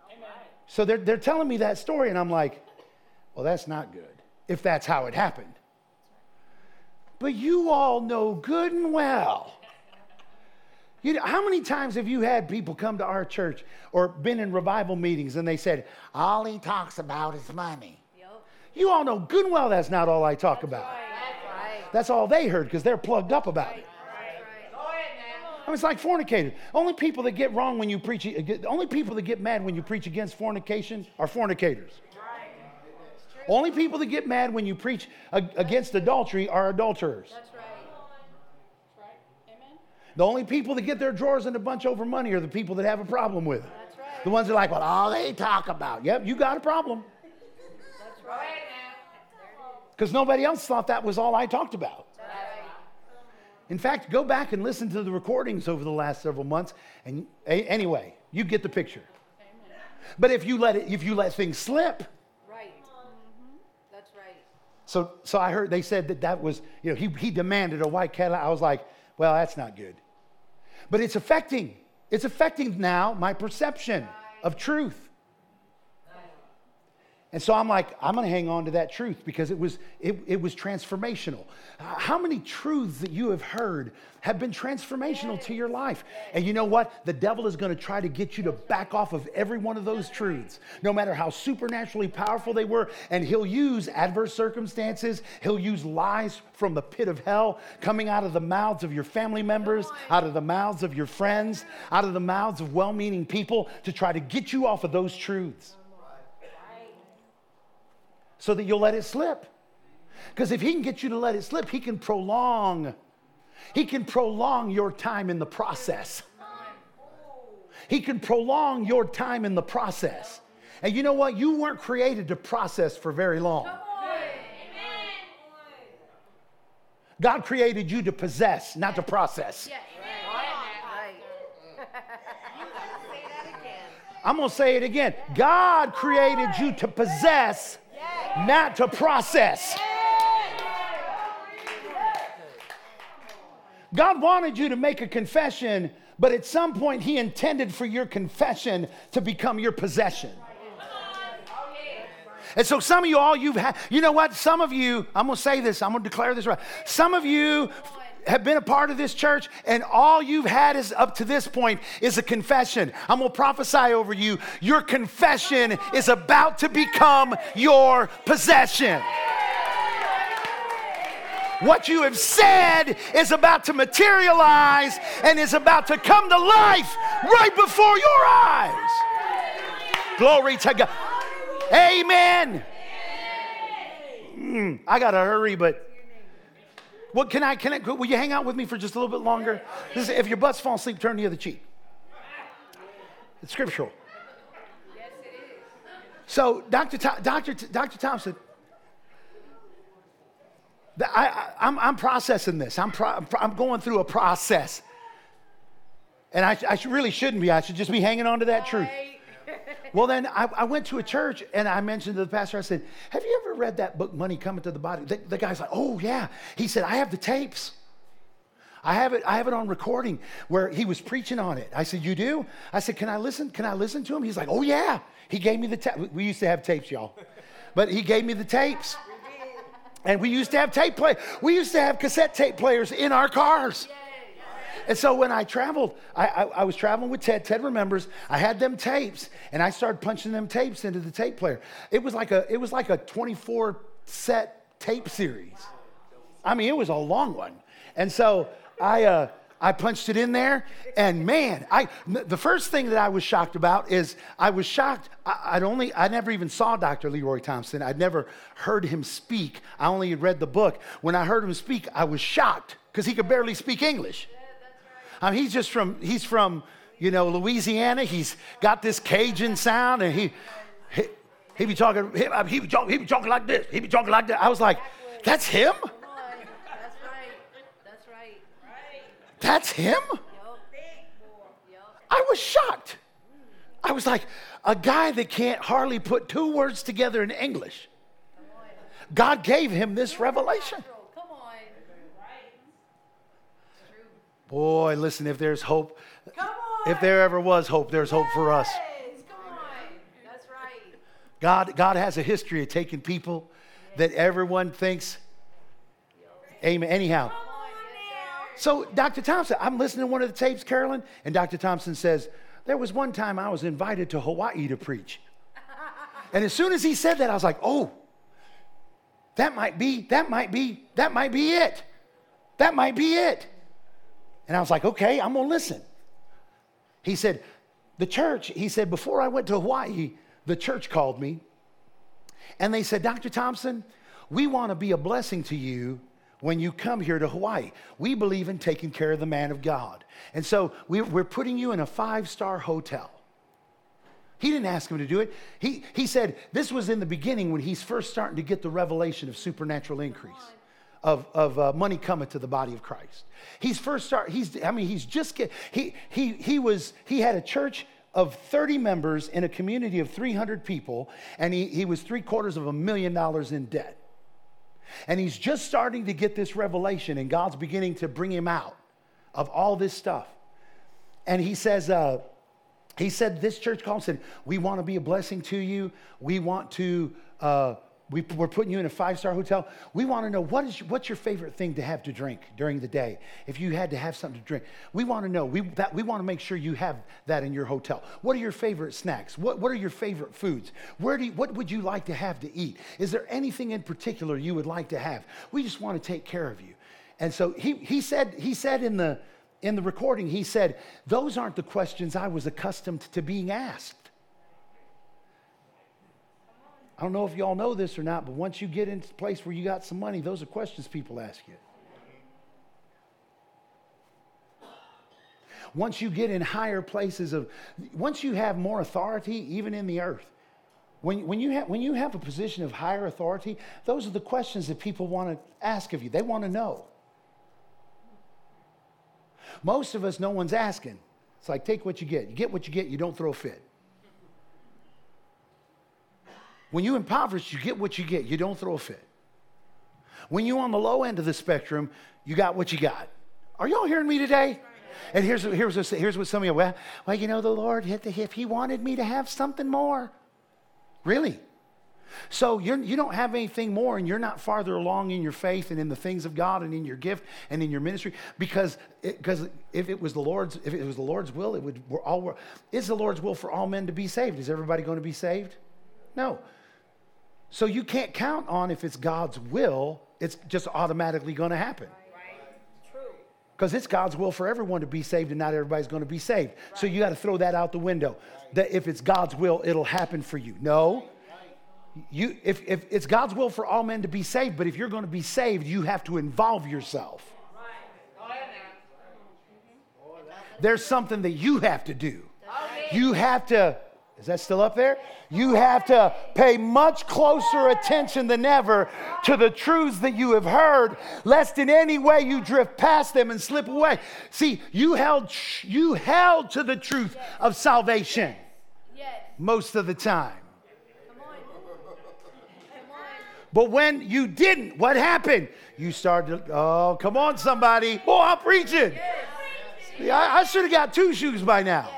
Right. So they're, they're telling me that story, and I'm like, Well, that's not good if that's how it happened. But you all know good and well. You know, how many times have you had people come to our church or been in revival meetings and they said, All he talks about is money? Yep. You all know good and well that's not all I talk about. That's right. That's all they heard because they're plugged up about it. That's right. Go ahead now. I mean, it's like fornicating. Only people that get wrong when you preach, uh, the only people that get mad when you preach against fornication are fornicators. Only people that get mad when you preach against adultery are adulterers. That's right. That's right. Amen. The only people that get their drawers in a bunch over money are the people that have a problem with it. That's right. The ones that are like, well, all they talk about. Yep, you got a problem. That's Go right. ahead now. Because nobody else thought that was all I talked about. In fact, go back and listen to the recordings over the last several months. And a- anyway, you get the picture. But if you let it, if you let things slip, Right. Mhm. That's right. so so I heard they said that that was you know he he demanded a white Cadillac. I was like, well, that's not good. But it's affecting. It's affecting now my perception of truth. And so I'm like, I'm going to hang on to that truth because it was, it, it was transformational. How many truths that you have heard have been transformational to your life? And you know what? The devil is going to try to get you to back off of every one of those truths, no matter how supernaturally powerful they were. And he'll use adverse circumstances, he'll use lies from the pit of hell coming out of the mouths of your family members, out of the mouths of your friends, out of the mouths of well meaning people to try to get you off of those truths so that you'll let it slip. Because if he can get you to let it slip, he can prolong. He can prolong your time in the process. He can prolong your time in the process. And you know what? You weren't created to process for very long. God created you to possess, not to process. I'm going to say it again. God created you to possess, not to process. God wanted you to make a confession, but at some point, He intended for your confession to become your possession. And so, some of you, all you've had, you know what? Some of you, I'm gonna say this, I'm gonna declare this right. Some of you have been a part of this church, and all you've had is up to this point is a confession. I'm gonna prophesy over you. Your confession is about to become your possession. What you have said is about to materialize and is about to come to life right before your eyes. Glory to God. Amen. Mm, I gotta hurry, but what can I? Can I? Will you hang out with me for just a little bit longer? This is- if your butt's falling asleep, turn the other cheek. It's scriptural. Yes, it is. So, Dr. Tho- Dr. T- Dr. Thompson, the- I, I, I'm, I'm processing this. I'm, pro, I'm, pro- I'm going through a process. And I, I really shouldn't be. I should just be hanging on to that truth. Well, then I, I went to a church and I mentioned to the pastor, I said, Have you ever read that book, Money Coming to the Body? The, the guy's like, Oh, yeah. He said, I have the tapes. I have it, I have it on recording where he was preaching on it. I said, You do? I said, Can I listen? Can I listen to him? He's like, Oh, yeah. He gave me the tape. We used to have tapes, y'all. But he gave me the tapes. And we used to have tape play. We used to have cassette tape players in our cars. And so when I traveled, I, I, I was traveling with Ted. Ted remembers. I had them tapes, and I started punching them tapes into the tape player. It was like a it was like a 24 set tape series. I mean, it was a long one. And so I uh, I punched it in there, and man, I the first thing that I was shocked about is I was shocked. I, I'd only I never even saw Dr. Leroy Thompson. I'd never heard him speak. I only had read the book. When I heard him speak, I was shocked because he could barely speak English. I mean, he's just from, he's from, you know, Louisiana. He's got this Cajun sound and he, he, he be talking, he, uh, he, be talking, he be talking like this. He be talking like that. I was like, that's him? That's right. That's right. That's him? I was shocked. I was like, a guy that can't hardly put two words together in English. God gave him this revelation. Come on. Boy, listen, if there's hope, Come on. if there ever was hope, there's hope for us. That's right. God, God has a history of taking people that everyone thinks, amen. Anyhow. Yes, so Dr. Thompson, I'm listening to one of the tapes, Carolyn, and Dr. Thompson says, There was one time I was invited to Hawaii to preach. And as soon as he said that, I was like, Oh, that might be, that might be, that might be it. That might be it. And I was like, Okay, I'm gonna listen. He said, The church, he said, before I went to Hawaii, the church called me and they said, Dr. Thompson, we want to be a blessing to you when you come here to Hawaii. We believe in taking care of the man of God. And so we, we're putting you in a five star hotel. He didn't ask him to do it. He, he said this was in the beginning when he's first starting to get the revelation of supernatural increase. Of, of uh, money coming to the body of Christ. He's first start, he's, I mean, he's just get, he, he, he was, he had a church of 30 members in a community of 300 people, and he, he was three quarters of a million dollars in debt. And he's just starting to get this revelation, and God's beginning to bring him out of all this stuff. And he says, uh, he said, this church called said, we want to be a blessing to you. We want to, uh, we, are putting you in a five-star hotel. We want to know what is, what's your favorite thing to have to drink during the day? If you had to have something to drink, we want to know. We, that, we want to make sure you have that in your hotel. What are your favorite snacks? What, what are your favorite foods? Where do you, what would you like to have to eat? Is there anything in particular you would like to have? We just want to take care of you. And so he, he, said, he said in the, in the recording, he said, Those aren't the questions I was accustomed to being asked. I don't know if y'all know this or not, but once you get into a place where you got some money, those are questions people ask you. Once you get in higher places of, once you have more authority, even in the earth, when, when, you have, when you have a position of higher authority, those are the questions that people want to ask of you. They want to know. Most of us, no one's asking. It's like, take what you get. You get what you get, you don't throw a fit. When you impoverish, you get what you get, you don't throw a fit. When you're on the low end of the spectrum, you got what you got. Are y'all hearing me today? And here's, here's, what, here's what some of you, well, well, you know, the Lord, if He wanted me to have something more. Really? So you're, you do not have anything more, and you're not farther along in your faith and in the things of God and in your gift and in your ministry because because if it was the Lord's if it was the Lord's will, it would we're all is the Lord's will for all men to be saved. Is everybody going to be saved? No. So you can't count on if it's God's will, it's just automatically going to happen. Because it's God's will for everyone to be saved, and not everybody's going to be saved. So you got to throw that out the window. That if it's God's will, it'll happen for you. No, you, if, if it's God's will for all men to be saved, but if you're going to be saved, you have to involve yourself. There's something that you have to do. You have to, is that still up there? You have to pay much closer attention than ever to the truths that you have heard, lest in any way you drift past them and slip away. See, you held, you held to the truth of salvation most of the time. But when you didn't, what happened? You started, oh, come on, somebody. Oh, I'm preaching. I, I should have got two shoes by now.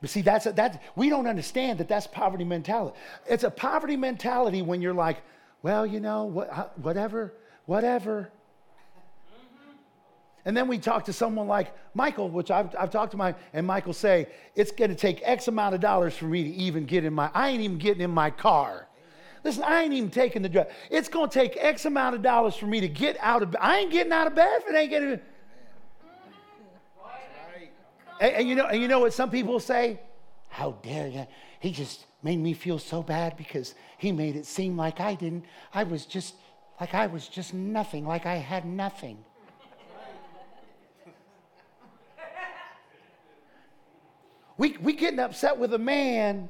But see, that's a, that we don't understand that that's poverty mentality. It's a poverty mentality when you're like, well, you know, what, uh, whatever, whatever. And then we talk to someone like Michael, which I've, I've talked to my, and Michael say, it's going to take X amount of dollars for me to even get in my, I ain't even getting in my car. Listen, I ain't even taking the drug. It's going to take X amount of dollars for me to get out of. I ain't getting out of bed if it ain't getting. And, and, you know, and you know what some people say? How dare you? He just made me feel so bad because he made it seem like I didn't. I was just like I was just nothing, like I had nothing. We, we getting upset with a man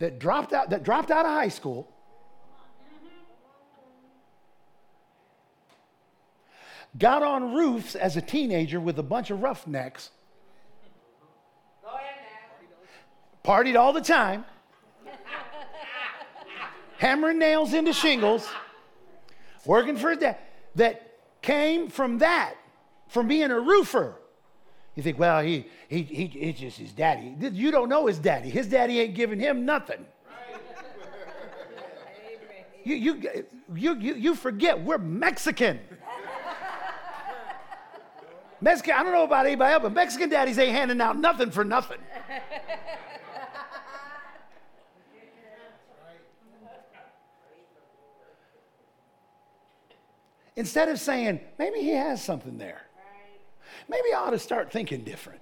that dropped out, that dropped out of high school. Got on roofs as a teenager with a bunch of roughnecks. Partied all the time. hammering nails into shingles. Working for his dad. That came from that, from being a roofer. You think, well, he, he, he, it's just his daddy. You don't know his daddy. His daddy ain't giving him nothing. you, you, you, you, you forget we're Mexican. Mexican, I don't know about anybody else, but Mexican daddies ain't handing out nothing for nothing. Instead of saying, maybe he has something there maybe I ought to start thinking different.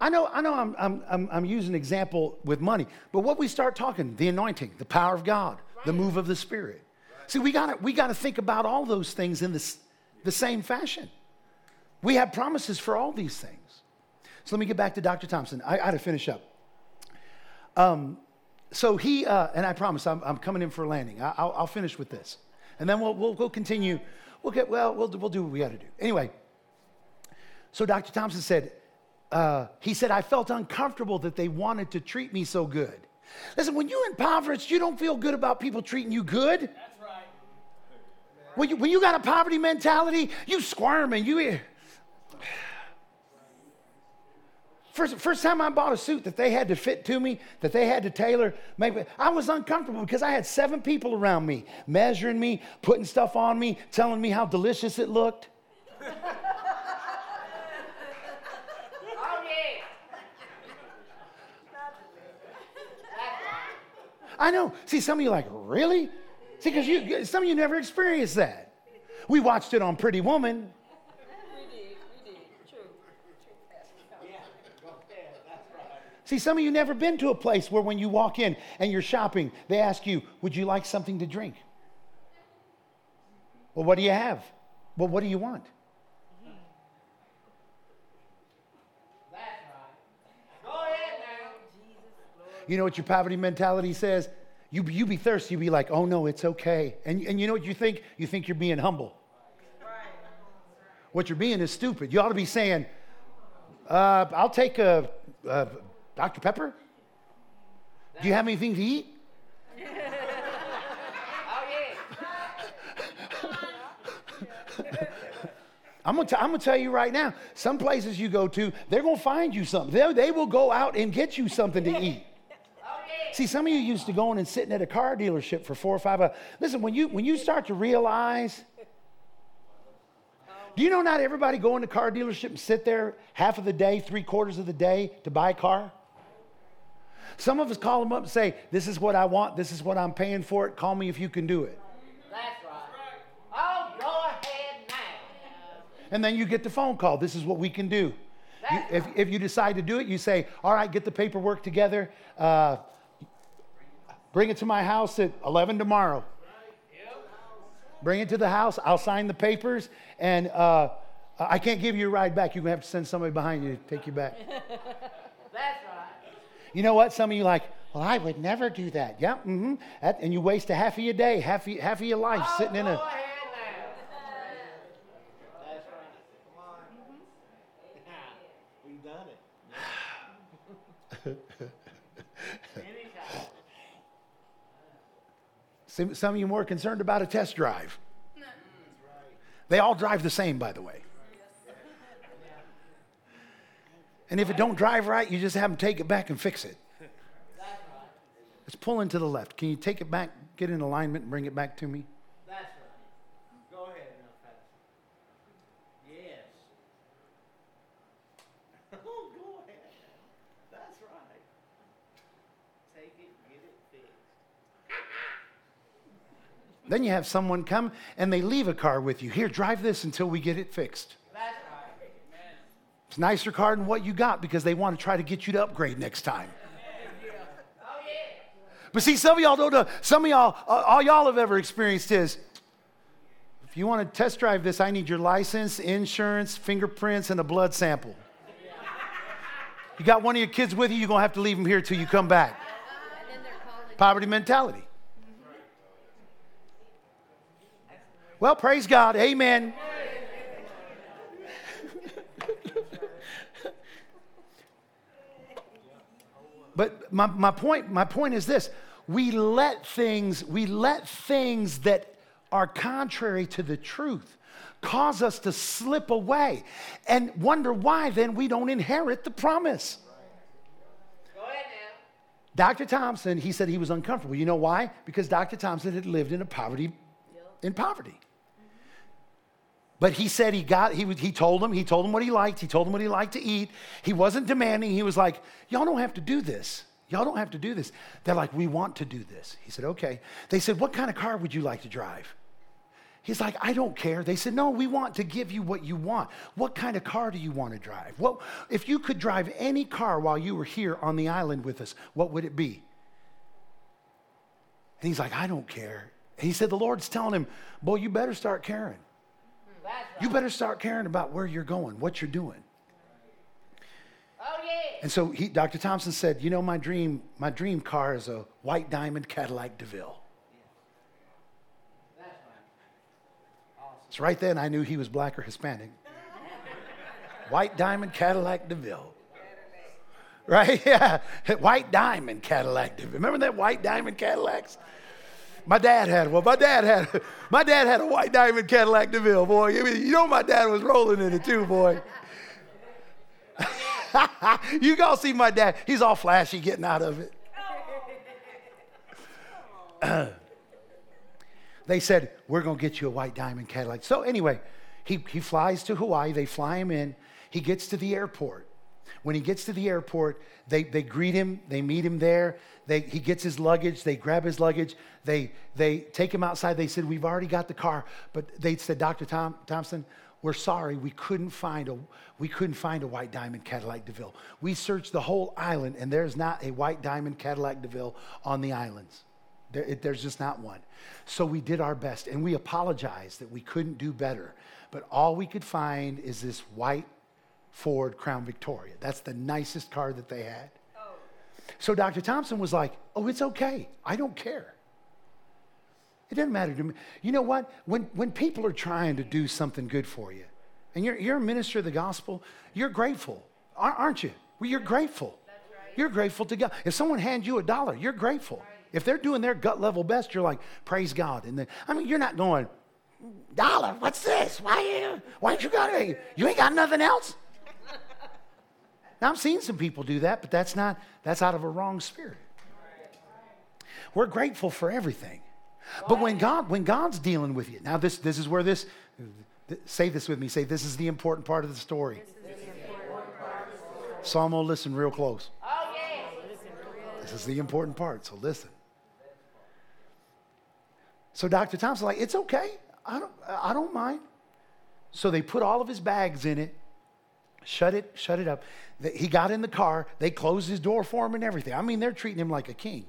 I know, I know I'm, I'm, I'm, I'm using example with money, but what we start talking, the anointing, the power of God, right. the move of the Spirit. Right. See, we got we to think about all those things in this, the same fashion. We have promises for all these things. So let me get back to Dr. Thompson. I, I got to finish up. Um, so he, uh, and I promise I'm, I'm coming in for a landing. I, will I'll finish with this. And then we'll, we'll, we'll continue. We'll get, well, we'll, we'll do what we got to do. Anyway, so Dr. Thompson said, uh, he said, I felt uncomfortable that they wanted to treat me so good. Listen, when you're impoverished, you don't feel good about people treating you good. That's right. When you, when you got a poverty mentality, you squirm and you. First, first time I bought a suit that they had to fit to me, that they had to tailor, make, I was uncomfortable because I had seven people around me measuring me, putting stuff on me, telling me how delicious it looked. I know. See, some of you like, really? See, because you, some of you never experienced that. We watched it on Pretty Woman. We did, we did. True. See, some of you never been to a place where when you walk in and you're shopping, they ask you, Would you like something to drink? Well, what do you have? Well, what do you want? You know what your poverty mentality says? You, you be thirsty, you be like, oh no, it's okay. And, and you know what you think? You think you're being humble. What you're being is stupid. You ought to be saying, uh, I'll take a, a Dr. Pepper. Do you have anything to eat? Oh, yeah. I'm gonna, t- I'm gonna tell you right now, some places you go to, they're gonna find you something. They, they will go out and get you something to eat. See, some of you used to going and sitting at a car dealership for four or five hours. Listen, when you when you start to realize, do you know not everybody go in the car dealership and sit there half of the day, three quarters of the day to buy a car? Some of us call them up and say, "This is what I want. This is what I'm paying for it. Call me if you can do it." That's right. Oh, go ahead now. And then you get the phone call. This is what we can do. You, if, if you decide to do it, you say, All right, get the paperwork together. Uh, bring it to my house at 11 tomorrow. Bring it to the house. I'll sign the papers. And uh, I can't give you a ride back. You're going to have to send somebody behind you to take you back. That's right. You know what? Some of you like, Well, I would never do that. Yeah, mm-hmm. That, and you waste a half of your day, half of, half of your life Oh, sitting in a. ahead now. That's right. Come on. We've done it. Anytime. Some, some of you more concerned about a test drive. They all drive the same, by the way. And if it don't drive right, you just have them take it back and fix it. That's right. Let's pull the left. Can you take it back, get in alignment, and bring it back to me? That's right. Go ahead now, Yes. Oh, go ahead. That's right. Take it, get it fixed. Then you have someone come and they leave a car with you. Here, drive this until we get it fixed. It's nicer car than what you got because they want to try to get you to upgrade next time. But see, some of y'all don't know. Some of y'all, all y'all have ever experienced is if you want to test drive this, I need your license, insurance, fingerprints, and a blood sample. You got one of your kids with you, you're going to have to leave them here till you come back. Poverty mentality. Well, praise God. Amen. But my, my point, my point is this. We let things, we let things that are contrary to the truth cause us to slip away and wonder why then we don't inherit the promise. Go ahead now. Dr. Thompson, he said he was uncomfortable. You know why? Because Dr. Thompson had lived in a poverty, in poverty. But he said he got, he, he told him, he told him what he liked, he told him what he liked to eat. He wasn't demanding, he was like, y'all don't have to do this. Y'all don't have to do this. They're like, we want to do this. He said, okay. They said, what kind of car would you like to drive? He's like, I don't care. They said, No, we want to give you what you want. What kind of car do you want to drive? What, if you could drive any car while you were here on the island with us, what would it be? And he's like, I don't care. And he said, The Lord's telling him, Boy, you better start caring. Right. You better start caring about where you're going, what you're doing. Oh, yeah. And so he, Dr. Thompson said, You know, my dream, my dream car is a white diamond Cadillac DeVille. That's right. Awesome. So right then I knew he was black or Hispanic. White diamond Cadillac DeVille. Right? Yeah. White diamond Cadillac DeVille. Remember that white diamond Cadillacs? My dad had one. My dad had my dad had a white diamond Cadillac DeVille, boy. You know my dad was rolling in it too, boy. you go see my dad. He's all flashy getting out of it. they said, We're to get you a white diamond Cadillac. So, anyway, he, he flies to Hawaii. They fly him in. He gets to the airport. When he gets to the airport, they, they greet him, they meet him there. They, he gets his luggage, they grab his luggage, they, they take him outside. They said, We've already got the car. But they said, Dr. Tom, Thompson, we're sorry, we couldn't find a we couldn't find a white diamond Cadillac DeVille. We searched the whole island, and there's not a white diamond Cadillac DeVille on the islands. There, it, there's just not one. So we did our best, and we apologized that we couldn't do better. But all we could find is this white Ford Crown Victoria. That's the nicest car that they had. So Dr. Thompson was like, "Oh, it's okay. I don't care." It doesn't matter to me. You know what? When, when people are trying to do something good for you, and you're, you're a minister of the gospel, you're grateful, aren't you? Well, you're grateful. You're grateful to God. If someone hands you a dollar, you're grateful. If they're doing their gut level best, you're like, praise God. And then, I mean, you're not going, dollar, what's this? Why, you, why ain't you got it? You ain't got nothing else? Now, I've seen some people do that, but that's not, that's out of a wrong spirit. We're grateful for everything. But when God, when God's dealing with you, now this, this is where this, say this with me, say this is the important part of the story. Salmo, listen real close. This is the important part, so listen. So Dr. Thompson's like, it's okay. I don't, I don't mind. So they put all of his bags in it, shut it, shut it up. He got in the car. They closed his door for him and everything. I mean, they're treating him like a king.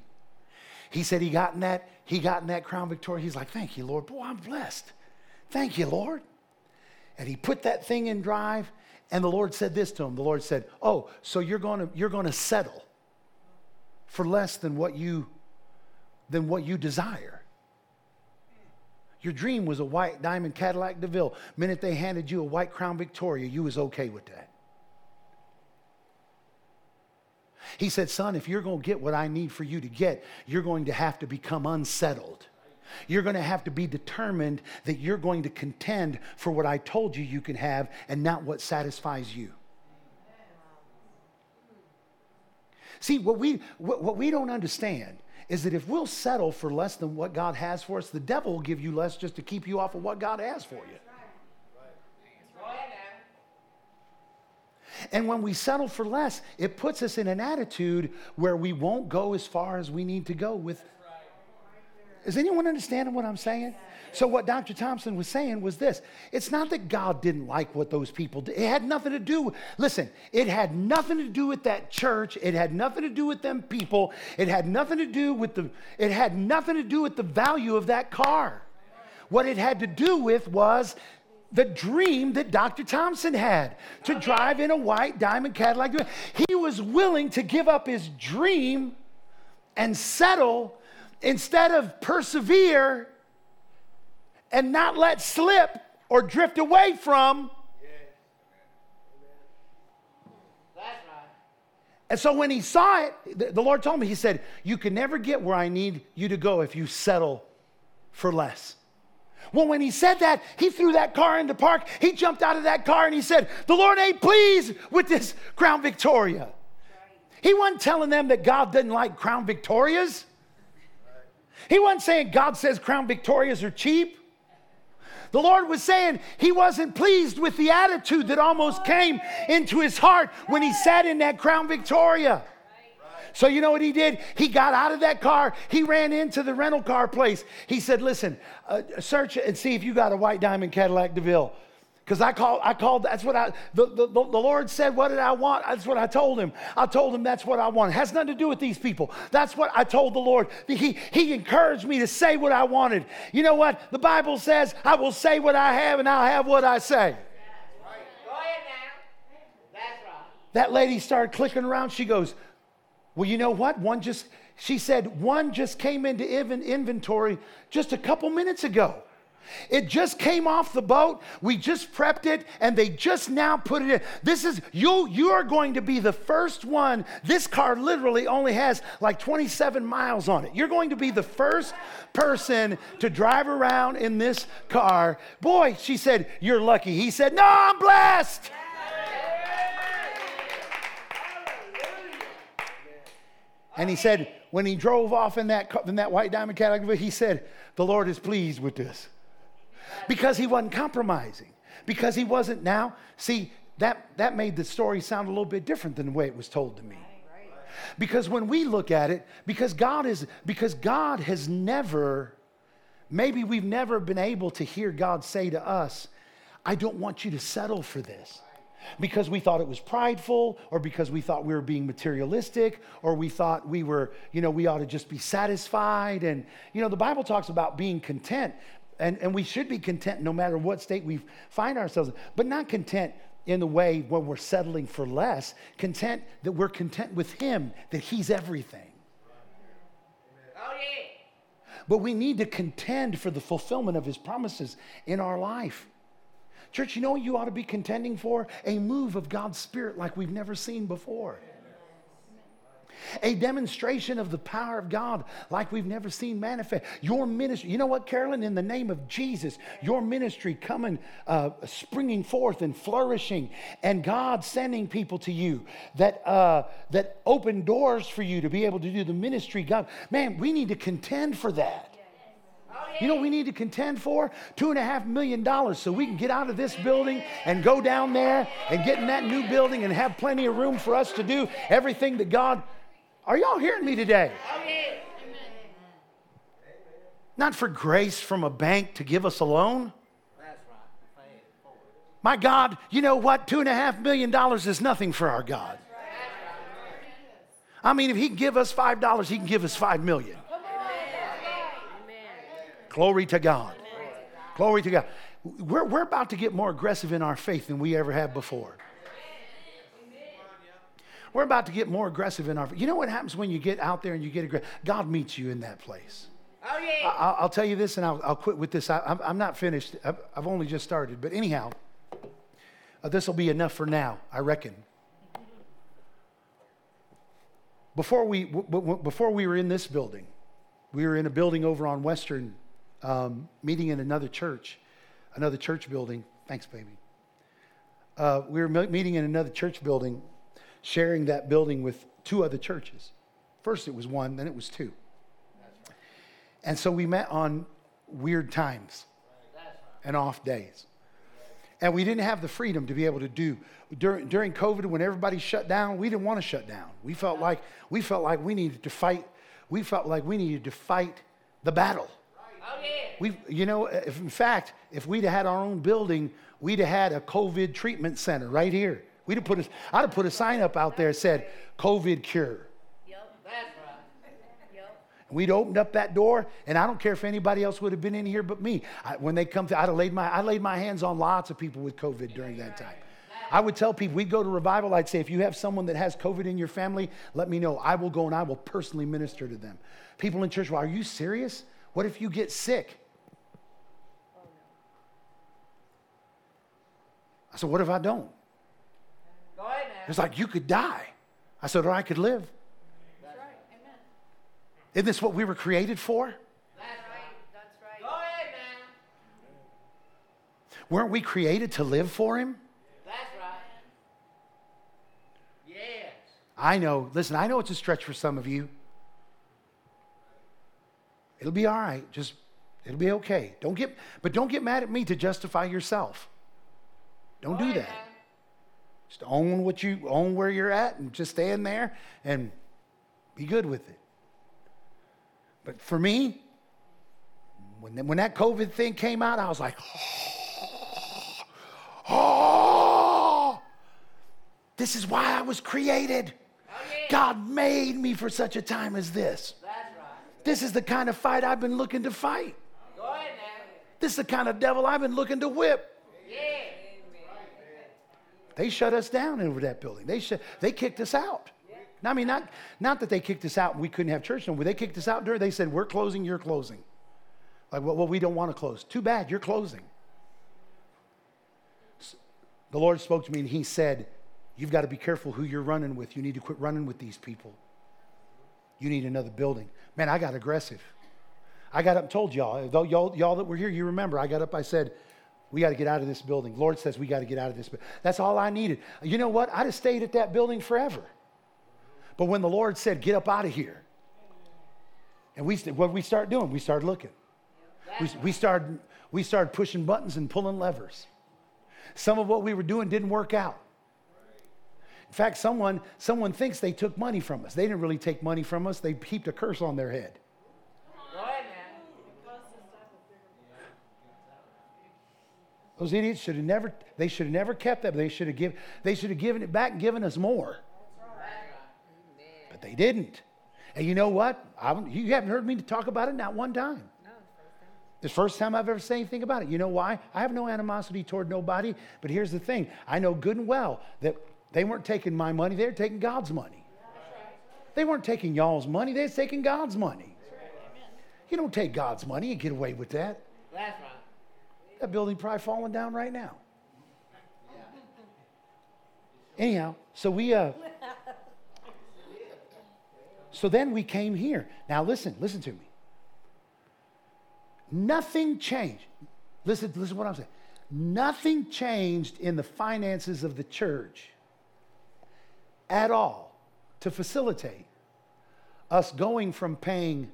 He said he got in that, he got in that Crown Victoria. He's like, thank you, Lord. Boy, I'm blessed. Thank you, Lord. And he put that thing in drive, and the Lord said this to him. The Lord said, Oh, so you're gonna you're gonna settle for less than what you than what you desire. Your dream was a white diamond Cadillac DeVille. Minute they handed you a white Crown Victoria, you was okay with that. He said, Son, if you're going to get what I need for you to get, you're going to have to become unsettled. You're going to have to be determined that you're going to contend for what I told you you can have and not what satisfies you. See, what we, what, what we don't understand is that if we'll settle for less than what God has for us, the devil will give you less just to keep you off of what God has for you. And when we settle for less, it puts us in an attitude where we won't go as far as we need to go with. Is anyone understanding what I'm saying? So, what Dr. Thompson was saying was this it's not that God didn't like what those people did. It had nothing to do, listen, it had nothing to do with that church. It had nothing to do with them people. It had nothing to do with the, it had nothing to do with the value of that car. What it had to do with was the dream that Dr. Thompson had to drive in a white diamond Cadillac. He was willing to give up his dream and settle instead of persevere and not let slip or drift away from. And so when he saw it, the, the Lord told me, He said, You can never get where I need you to go if you settle for less. Well, when he said that, he threw that car into park. He jumped out of that car and he said, The Lord ain't pleased with this Crown Victoria. He wasn't telling them that God doesn't like Crown Victorias. He wasn't saying God says Crown Victorias are cheap. The Lord was saying he wasn't pleased with the attitude that almost came into his heart when he sat in that Crown Victoria. So, you know what he did? He got out of that car. He ran into the rental car place. He said, Listen, uh, search and see if you got a white diamond Cadillac DeVille. Because I called, I called, that's what I, the, the, the Lord said, what did I want? That's what I told him. I told him that's what I want. It has nothing to do with these people. That's what I told the Lord. He, he encouraged me to say what I wanted. You know what? The Bible says, I will say what I have and I'll have what I say. Go ahead now. That's right. That lady started clicking around. She goes, Well, you know what? One just, she said, one just came into inventory just a couple minutes ago. It just came off the boat. We just prepped it and they just now put it in. This is you you are going to be the first one. This car literally only has like 27 miles on it. You're going to be the first person to drive around in this car. Boy, she said, "You're lucky." He said, "No, I'm blessed." And he said, when he drove off in that, in that white diamond Cadillac, he said, The Lord is pleased with this. Because he wasn't compromising. Because he wasn't now. See, that, that made the story sound a little bit different than the way it was told to me. Because when we look at it, because God is, because God has never, maybe we've never been able to hear God say to us, I don't want you to settle for this because we thought it was prideful or because we thought we were being materialistic or we thought we were, you know, we ought to just be satisfied. And, you know, the Bible talks about being content. And, and we should be content no matter what state we find ourselves in, but not content in the way when we're settling for less, content that we're content with Him, that He's everything. Oh, yeah. But we need to contend for the fulfillment of His promises in our life. Church, you know what you ought to be contending for? A move of God's Spirit like we've never seen before. A demonstration of the power of God like we've never seen manifest. Your ministry, you know what, Carolyn? In the name of Jesus, your ministry coming, uh, springing forth and flourishing, and God sending people to you that uh, that open doors for you to be able to do the ministry. God, man, we need to contend for that. You know, we need to contend for two and a half million dollars so we can get out of this building and go down there and get in that new building and have plenty of room for us to do everything that God. Are y'all hearing me today? Not for grace from a bank to give us a loan. That's right. Pay it forward. My God, you know what? Two and a half million dollars is nothing for our God. I mean, if He can give us five dollars, He can give us five million. Glory to God. Glory to God. We're, we're about to get more aggressive in our faith than we ever have before. We're about to get more aggressive in our You know what happens when you get out there and you get aggressive? God meets you in that place. Oh, yeah. I- I'll, tell you this and I'll, I'll quit with this. I, I'm, I'm not finished, I've, I've only just started. But anyhow, uh, this will be enough for now, I reckon. Before we, w- w- before we were in this building, we were in a building over on Western, um, meeting in another church, another church building. Thanks, baby. Uh, we were meeting in another church building, sharing that building with two other churches. First it was one, then it was two. And so we met on weird times and off days. And we didn't have the freedom to be able to do during, during COVID when everybody shut down, we didn't want to shut down. We felt like we felt like we needed to fight, we felt like we needed to fight the battle. We, you know, if in fact, if we'd had our own building, we'd have had a COVID treatment center right here. We'd have put a, I'd have put a sign up out there that said COVID cure. Yep, That's right. yep. We'd opened up that door, and I don't care if anybody else would have been in here but me. I, when they come to, I'd have laid my, I laid my hands on lots of people with COVID during that time. I would tell people, we'd go to revival, I'd say, if you have someone that has COVID in your family, let me know. I will go and I will personally minister to them. People in church, well, are you serious? What if you get sick? I said, what if I don't? Go ahead now. It's like, you could die. I said, or I could live. That's right. Amen. Isn't this what we were created for? That's right. That's right. Go ahead now. Weren't we created to live for Him? That's right. Yes. I know. Listen, I know it's a stretch for some of you. It'll be all right. Just it'll be okay. Don't get but don't get mad at me to justify yourself. Don't Go do ahead that. now. Just own what you own where you're at and just stand there and be good with it. But for me, when, when that COVID thing came out, I was like, oh, this is why I was created. Oh. God made me for such a time as this. Right. This is the kind of fight I've been looking to fight. Ahead. This is the kind of devil I've been looking to whip. They shut us down over that building. They, shut, they kicked us out. I mean, not, not that they kicked us out and we couldn't have church no. They kicked us out during, they said, we're closing, you're closing. Like, well, well we don't want to close. Too bad, you're closing. The Lord spoke to me and He said, You've got to be careful who you're running with. You need to quit running with these people. You need another building. Man, I got aggressive. I got up and told y'all, though y'all, y'all that were here, you remember, I got up, I said, we got to get out of this building. Lord says we got to get out of this. But that's all I needed. You know what? I'd have stayed at that building forever. But when the Lord said, get up out of here, and we, what we start doing? We started looking. We, we, started, we started pushing buttons and pulling levers. Some of what we were doing didn't work out. In fact, someone, someone thinks they took money from us. They didn't really take money from us, they heaped a curse on their head. Those idiots should have never, they should have never kept that. They should have given, they should have given it back and given us more. But they didn't. And you know what? I, you haven't heard me talk about it not one time. It's the first time I've ever said anything about it. You know why? I have no animosity toward nobody, but here's the thing I know good and well that they weren't taking my money, they were taking God's money. They weren't taking y'all's money, they were taking God's money. You don't take God's money and get away with that. That's right. That building probably falling down right now. Anyhow, so we uh so then we came here. Now listen, listen to me. Nothing changed. Listen, listen to what I'm saying. Nothing changed in the finances of the church at all to facilitate us going from paying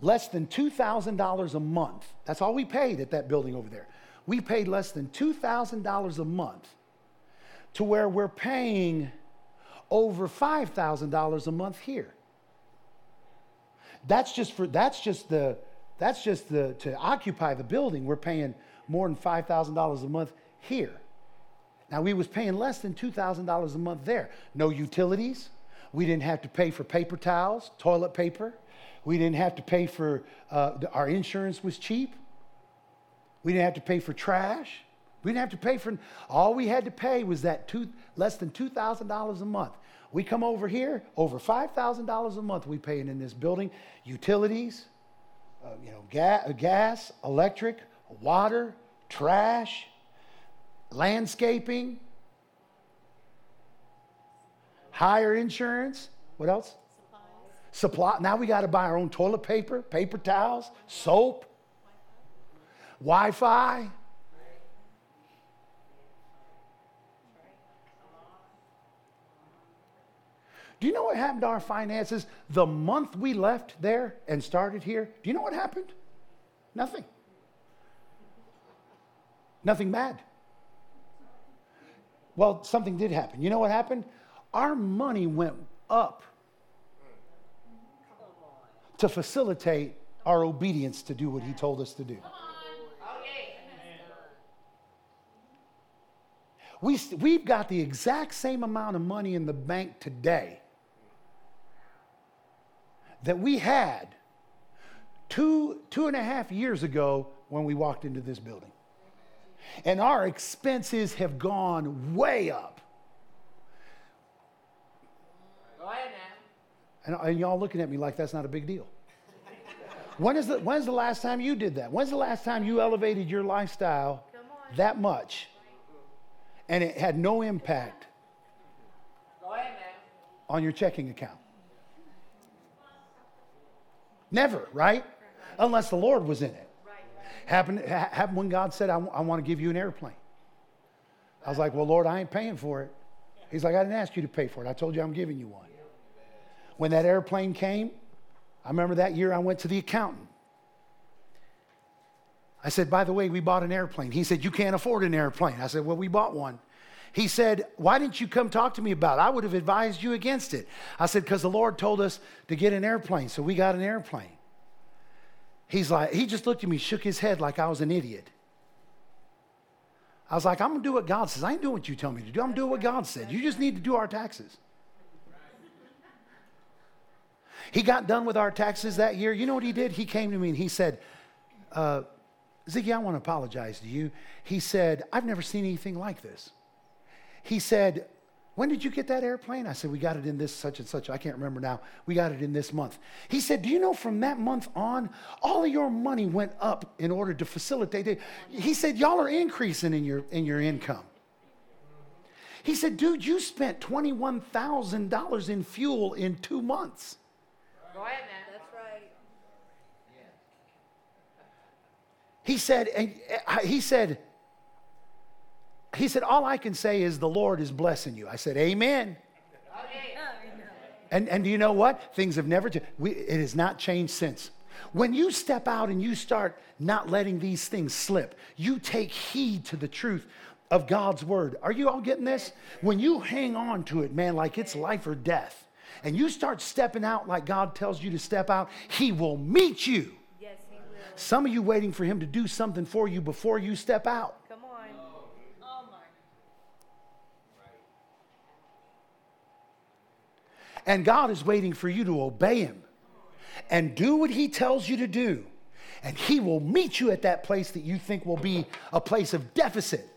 less than $2,000 a month. That's all we paid at that building over there. We paid less than $2,000 a month to where we're paying over $5,000 a month here. That's just for that's just the that's just the, to occupy the building, we're paying more than $5,000 a month here. Now, we was paying less than $2,000 a month there. No utilities. We didn't have to pay for paper towels, toilet paper. We didn't have to pay for, uh, our insurance was cheap. We didn't have to pay for trash. We didn't have to pay for, all we had to pay was that two, less than $2,000 a month. We come over here, over $5,000 a month we paying in this building. Utilities, uh, you know, ga- gas, electric, water, trash, landscaping, higher insurance. What else? Supply. Now we got to buy our own toilet paper, paper towels, soap, Wi Fi. Do you know what happened to our finances the month we left there and started here? Do you know what happened? Nothing. Nothing bad. Well, something did happen. You know what happened? Our money went up to facilitate our obedience to do what he told us to do. We, we've got the exact same amount of money in the bank today that we had two, two and a half years ago when we walked into this building. And our expenses have gone way up. Go ahead now. And, and y'all looking at me like that's not a big deal. When is the, when's the last time you did that? When's the last time you elevated your lifestyle that much and it had no impact on your checking account? Never, right? Unless the Lord was in it. Happened, ha- happened when God said, I, I want to give you an airplane. I was like, Well, Lord, I ain't paying for it. He's like, I didn't ask you to pay for it. I told you I'm giving you one. When that airplane came, I remember that year I went to the accountant. I said, By the way, we bought an airplane. He said, You can't afford an airplane. I said, Well, we bought one. He said, Why didn't you come talk to me about it? I would have advised you against it. I said, Because the Lord told us to get an airplane, so we got an airplane. He's like, He just looked at me, shook his head like I was an idiot. I was like, I'm gonna do what God says. I ain't doing what you tell me to do. I'm doing what God said. You just need to do our taxes. He got done with our taxes that year. You know what he did? He came to me and he said, uh, Ziggy, I want to apologize to you. He said, I've never seen anything like this. he said, When did you get that airplane? I said, We got it in this such and such. I can't remember now. We got it in this month. He said, Do you know from that month on, all of your money went up in order to facilitate it? He said, Y'all are increasing in your, in your income. He said, Dude, you spent $21,000 in fuel in two months. Go ahead now. That's right. He said, and uh, he said, he said, all I can say is the Lord is blessing you. I said, Amen. And, and do you know what? Things have never changed. It has not changed since. When you step out and you start not letting these things slip, you take heed to the truth of God's word. Are you all getting this? When you hang on to it, man, like it's life or death, and you start stepping out like God tells you to step out, He will meet you. Yes, he will. Some of you waiting for Him to do something for you before you step out. Come on. Oh my. And God is waiting for you to obey Him and do what He tells you to do. And He will meet you at that place that you think will be a place of deficit.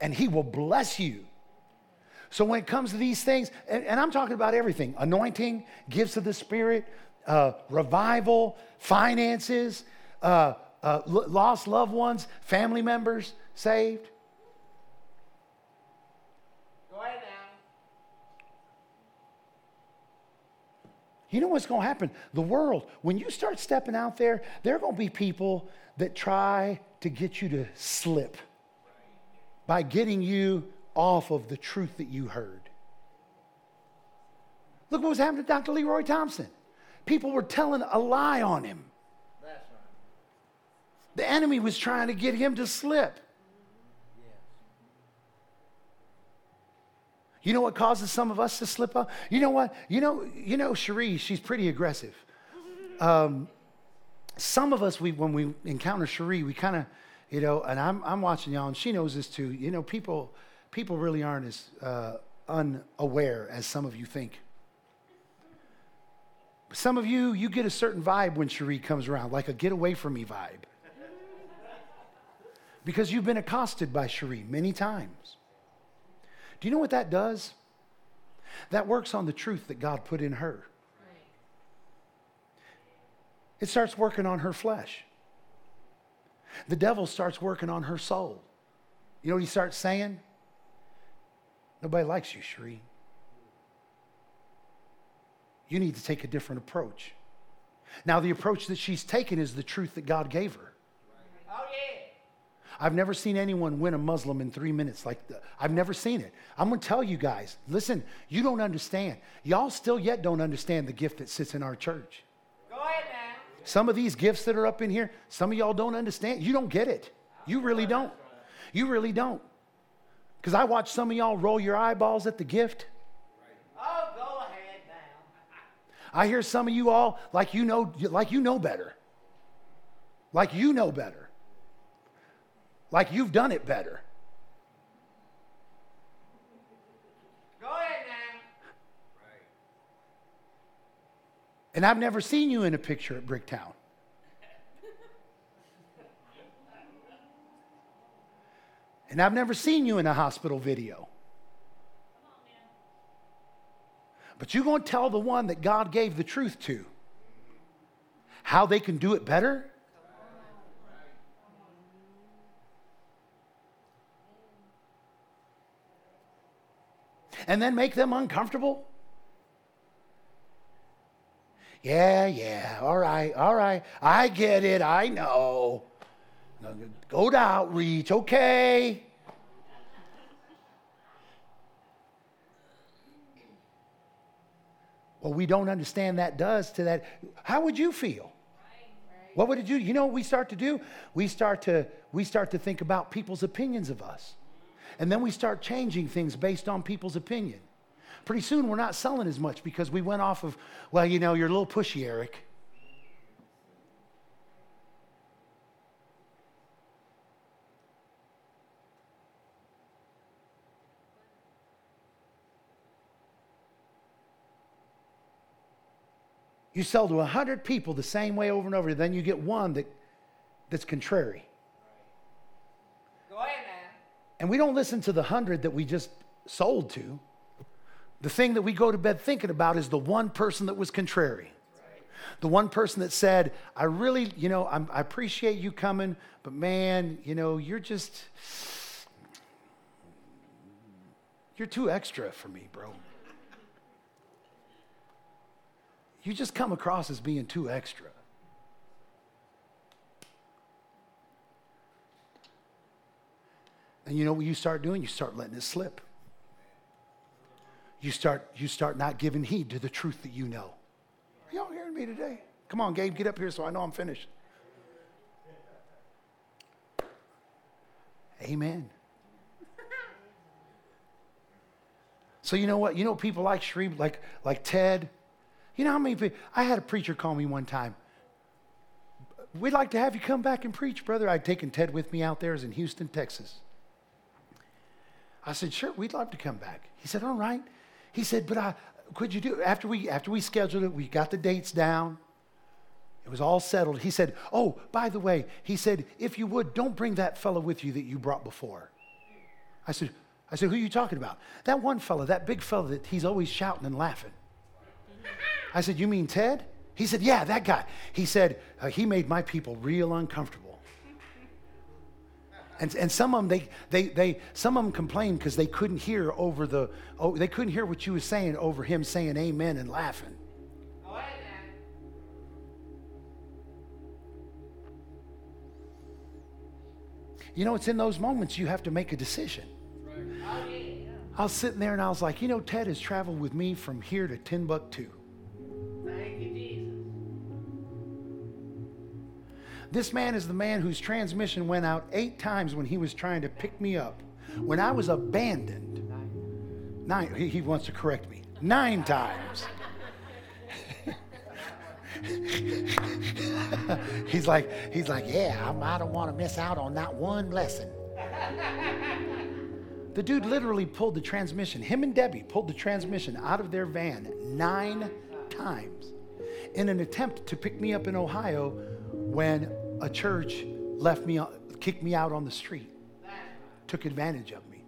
And He will bless you. So when it comes to these things, and, and I'm talking about everything anointing, gifts of the Spirit, uh, revival, finances, uh, uh, lost loved ones, family members saved. Go ahead now. You know what's going to happen? The world, when you start stepping out there, there are going to be people that try to get you to slip by getting you off of the truth that you heard. Look what was happening to Dr. Leroy Thompson. People were telling a lie on him. The enemy was trying to get him to slip. You know what causes some of us to slip up? You know what? You know, you know, Cherie, she's pretty aggressive. Um, some of us, we when we encounter Cherie, we kind of, you know, and I'm I'm watching y'all, and she knows this too. You know, people people really aren't as uh, unaware as some of you think. Some of you, you get a certain vibe when Cherie comes around, like a get away from me vibe. Because you've been accosted by Cherie many times. Do you know what that does? That works on the truth that God put in her. It starts working on her flesh. The devil starts working on her soul. You know what he starts saying? Nobody likes you, Cherie. You need to take a different approach. Now, the approach that she's taken is the truth that God gave her. Oh, yeah. I've never seen anyone win a Muslim in three minutes like the, I've never seen it. I'm going to tell you guys listen, you don't understand. Y'all still yet don't understand the gift that sits in our church. Go ahead now. Some of these gifts that are up in here, some of y'all don't understand. You don't get it. You really don't. You really don't. Because I watch some of y'all roll your eyeballs at the gift. Oh, go ahead now. I hear some of you all like you know, like you know better. Like you know better. Like you've done it better. Go ahead now. And I've never seen you in a picture at Bricktown. And I've never seen you in a hospital video. But you're going to tell the one that God gave the truth to how they can do it better? And then make them uncomfortable? Yeah, yeah, all right, all right. I get it, I know. Go to outreach, okay? Well, we don't understand that does to that. How would you feel? What would it do? You know what we start to do? We start to we start to think about people's opinions of us. And then we start changing things based on people's opinion. Pretty soon we're not selling as much because we went off of, well, you know, you're a little pushy, Eric. You sell to 100 people the same way over and over, then you get one that, that's contrary. Go ahead now. And we don't listen to the hundred that we just sold to. The thing that we go to bed thinking about is the one person that was contrary. The one person that said, I really, you know, I'm, I appreciate you coming, but man, you know, you're just, you're too extra for me, bro. You just come across as being too extra. And you know what you start doing? You start letting it slip. You start, you start not giving heed to the truth that you know. Are y'all hearing me today? Come on, Gabe, get up here so I know I'm finished. Amen. So you know what? You know people like Shreve, like like Ted. You know how many people? I had a preacher call me one time. We'd like to have you come back and preach, brother. I'd taken Ted with me out there. Was in Houston, Texas. I said, sure, we'd love to come back. He said, all right. He said, but I, could you do after we after we scheduled it, we got the dates down. It was all settled. He said, "Oh, by the way," he said, "if you would, don't bring that fellow with you that you brought before." I said, "I said, who are you talking about? That one fellow, that big fellow that he's always shouting and laughing." I said, "You mean Ted?" He said, "Yeah, that guy." He said, uh, "He made my people real uncomfortable." And, and some of them, they, they, they, some of them complained because they couldn't hear over the, oh, they couldn't hear what you was saying over him saying amen and laughing. You know, it's in those moments you have to make a decision. I was sitting there and I was like, you know, Ted has traveled with me from here to Timbuktu. This man is the man whose transmission went out eight times when he was trying to pick me up. When I was abandoned, nine, he, he wants to correct me, nine times. he's like, he's like, yeah, I'm, I don't want to miss out on not one lesson. The dude literally pulled the transmission. Him and Debbie pulled the transmission out of their van nine times in an attempt to pick me up in Ohio when a church left me, kicked me out on the street, took advantage of me.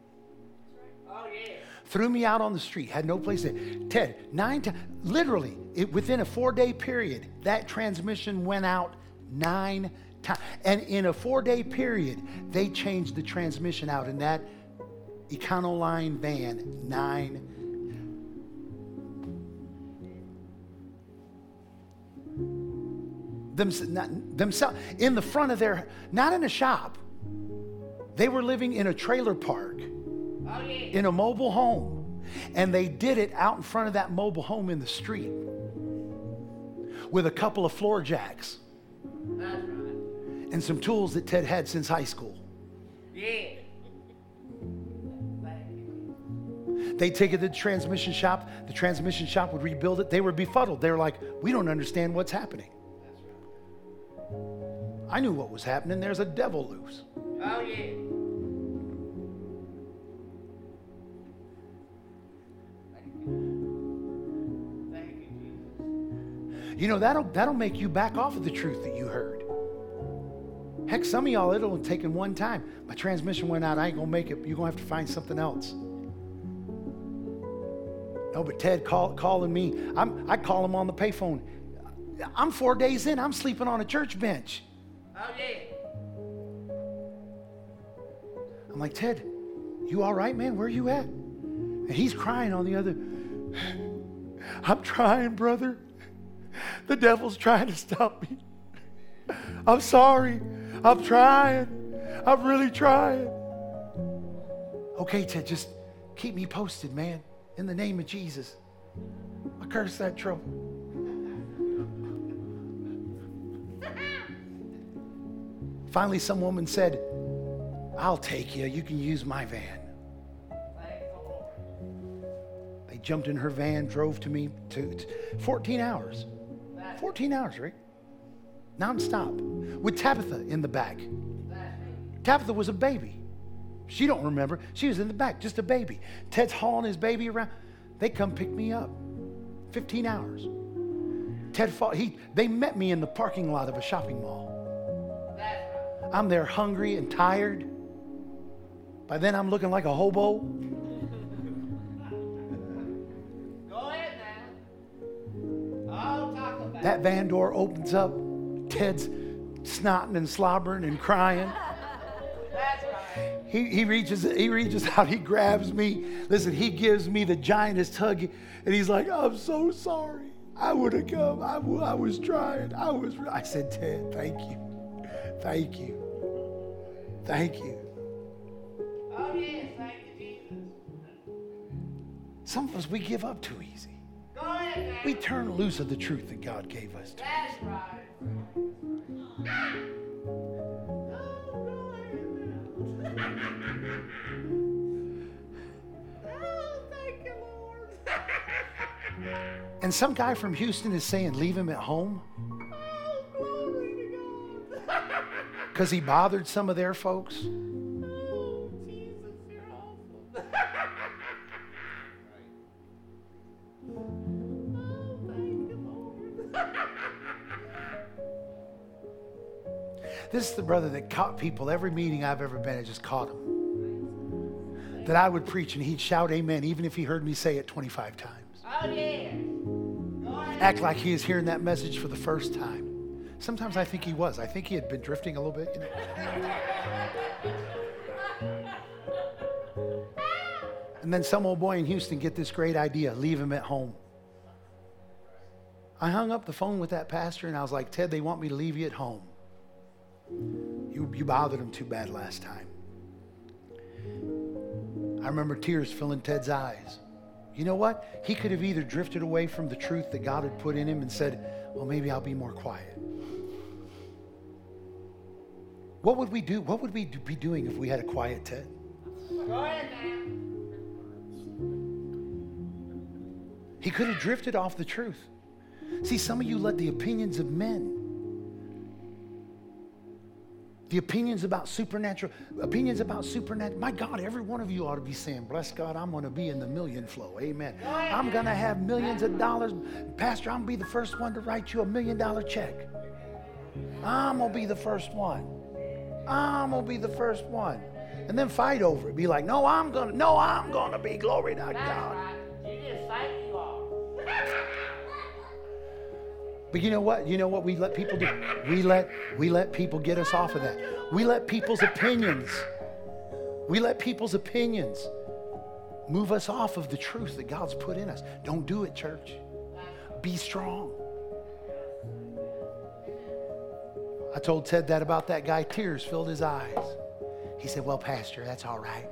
Threw me out on the street, had no place to. Ted, nine times, literally, it, within a four day period, that transmission went out nine times. And in a four day period, they changed the transmission out in that Econoline van nine them, themselves in the front of their, not in a shop. They were living in a trailer park, in a mobile home. And they did it out in front of that mobile home in the street with a couple of floor jacks and some tools that Ted had since high school. Yeah. They take it to the transmission shop. The transmission shop would rebuild it. They were befuddled. They were like, we don't understand what's happening. I knew what was happening. There's a devil loose. Oh, yeah. You. Thank you, Jesus. You know, that'll, that'll make you back off of the truth that you heard. Heck, some of y'all, it'll have taken one time. My transmission went out. I ain't going to make it. You're going to have to find something else. No, but Ted call, calling me. I'm, I call him on the payphone. I'm four days in. I'm sleeping on a church bench. I'm like, Ted, you all right, man? Where are you at? And he's crying on the other. I'm trying, brother. The devil's trying to stop me. I'm sorry. I'm trying. I'm really trying. Okay, Ted, just keep me posted, man. In the name of Jesus. I curse that trouble. Finally, some woman said, I'll take you. You can use my van. They jumped in her van, drove to me to, to 14 hours. 14 hours, Rick. Nonstop. With Tabitha in the back. Tabitha was a baby. She don't remember. She was in the back, just a baby. Ted's hauling his baby around. They come pick me up. 15 hours. Ted fought, he, they met me in the parking lot of a shopping mall. I'm there hungry and tired. By then, I'm looking like a hobo. Go ahead now. I'll talk about That van door opens up. Ted's snotting and slobbering and crying. That's right. He, he reaches he reaches out. He grabs me. Listen, he gives me the giantest hug, and he's like, "I'm so sorry. I would have come. I, I was trying. I was." I said, "Ted, thank you, thank you, thank you." Oh, yes, thank you, Jesus. Some of us we give up too easy. Go ahead. We turn loose of the truth that God gave us. To. That's right. Oh, thank you, Lord. And some guy from Houston is saying, "Leave him at home," because he bothered some of their folks. Oh, Jesus, you're awful. Oh, thank you, Lord. This is the brother that caught people every meeting I've ever been at, just caught him. That I would preach and he'd shout amen, even if he heard me say it 25 times. Oh, ahead. Act like he is hearing that message for the first time. Sometimes I think he was. I think he had been drifting a little bit. You know? And then some old boy in Houston get this great idea leave him at home. I hung up the phone with that pastor and I was like, Ted, they want me to leave you at home. You, you bothered him too bad last time. I remember tears filling Ted's eyes. You know what? He could have either drifted away from the truth that God had put in him and said, Well, maybe I'll be more quiet. What would we do? What would we be doing if we had a quiet tent? Go now. He could have drifted off the truth. See, some of you let the opinions of men, the opinions about supernatural, opinions about supernatural. My God, every one of you ought to be saying, Bless God, I'm going to be in the million flow. Amen. I'm going to have millions of dollars. Pastor, I'm going to be the first one to write you a million dollar check. I'm going to be the first one. I'm going to be the first one. And then fight over it. Be like, No, I'm going to, no, I'm going to be. Glory to God. right. You just think you. But you know what? You know what we let people do? We let we let people get us off of that. We let people's opinions. We let people's opinions move us off of the truth that God's put in us. Don't do it, church. Be strong. I told Ted that about that guy. Tears filled his eyes. He said, Well, Pastor, that's all right.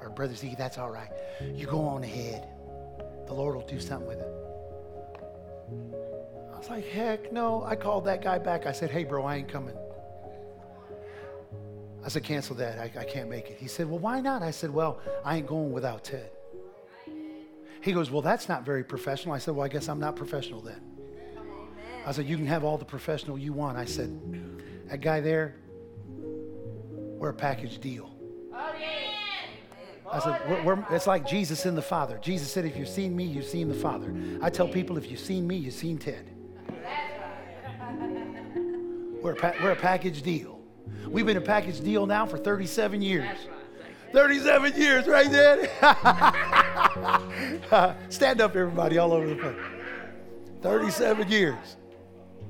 Or Brother Zeke, that's all right. You go on ahead. The Lord will do something with it. I was like, heck no. I called that guy back. I said, hey, bro, I ain't coming. I said, cancel that. I, I can't make it. He said, well, why not? I said, well, I ain't going without Ted. He goes, well, that's not very professional. I said, well, I guess I'm not professional then. I said, you can have all the professional you want. I said, that guy there, we're a package deal. I said, we're, we're, it's like Jesus and the Father. Jesus said, if you've seen me, you've seen the Father. I tell people, if you've seen me, you've seen Ted. We're a, pa- we're a package deal. We've been a package deal now for 37 years. That's right. Thank you. 37 years, right there. Stand up, everybody, all over the place. 37 years.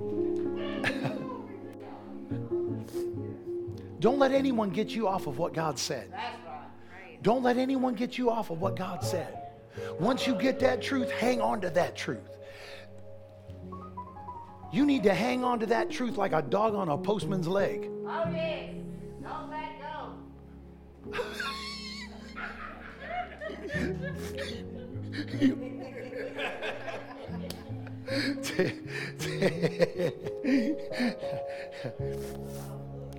Don't let anyone get you off of what God said. Don't let anyone get you off of what God said. Once you get that truth, hang on to that truth. You need to hang on to that truth like a dog on a postman's leg. Oh, yes. Don't let go.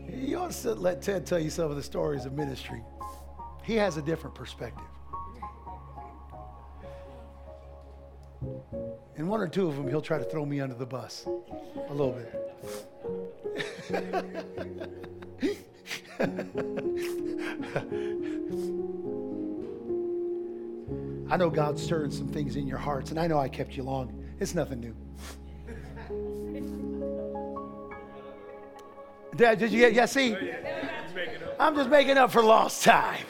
you ought to let Ted tell you some of the stories of ministry. He has a different perspective. And one or two of them, he'll try to throw me under the bus a little bit. I know God's stirring some things in your hearts, and I know I kept you long. It's nothing new. Dad, did you get, yeah, see? I'm just making up for lost time.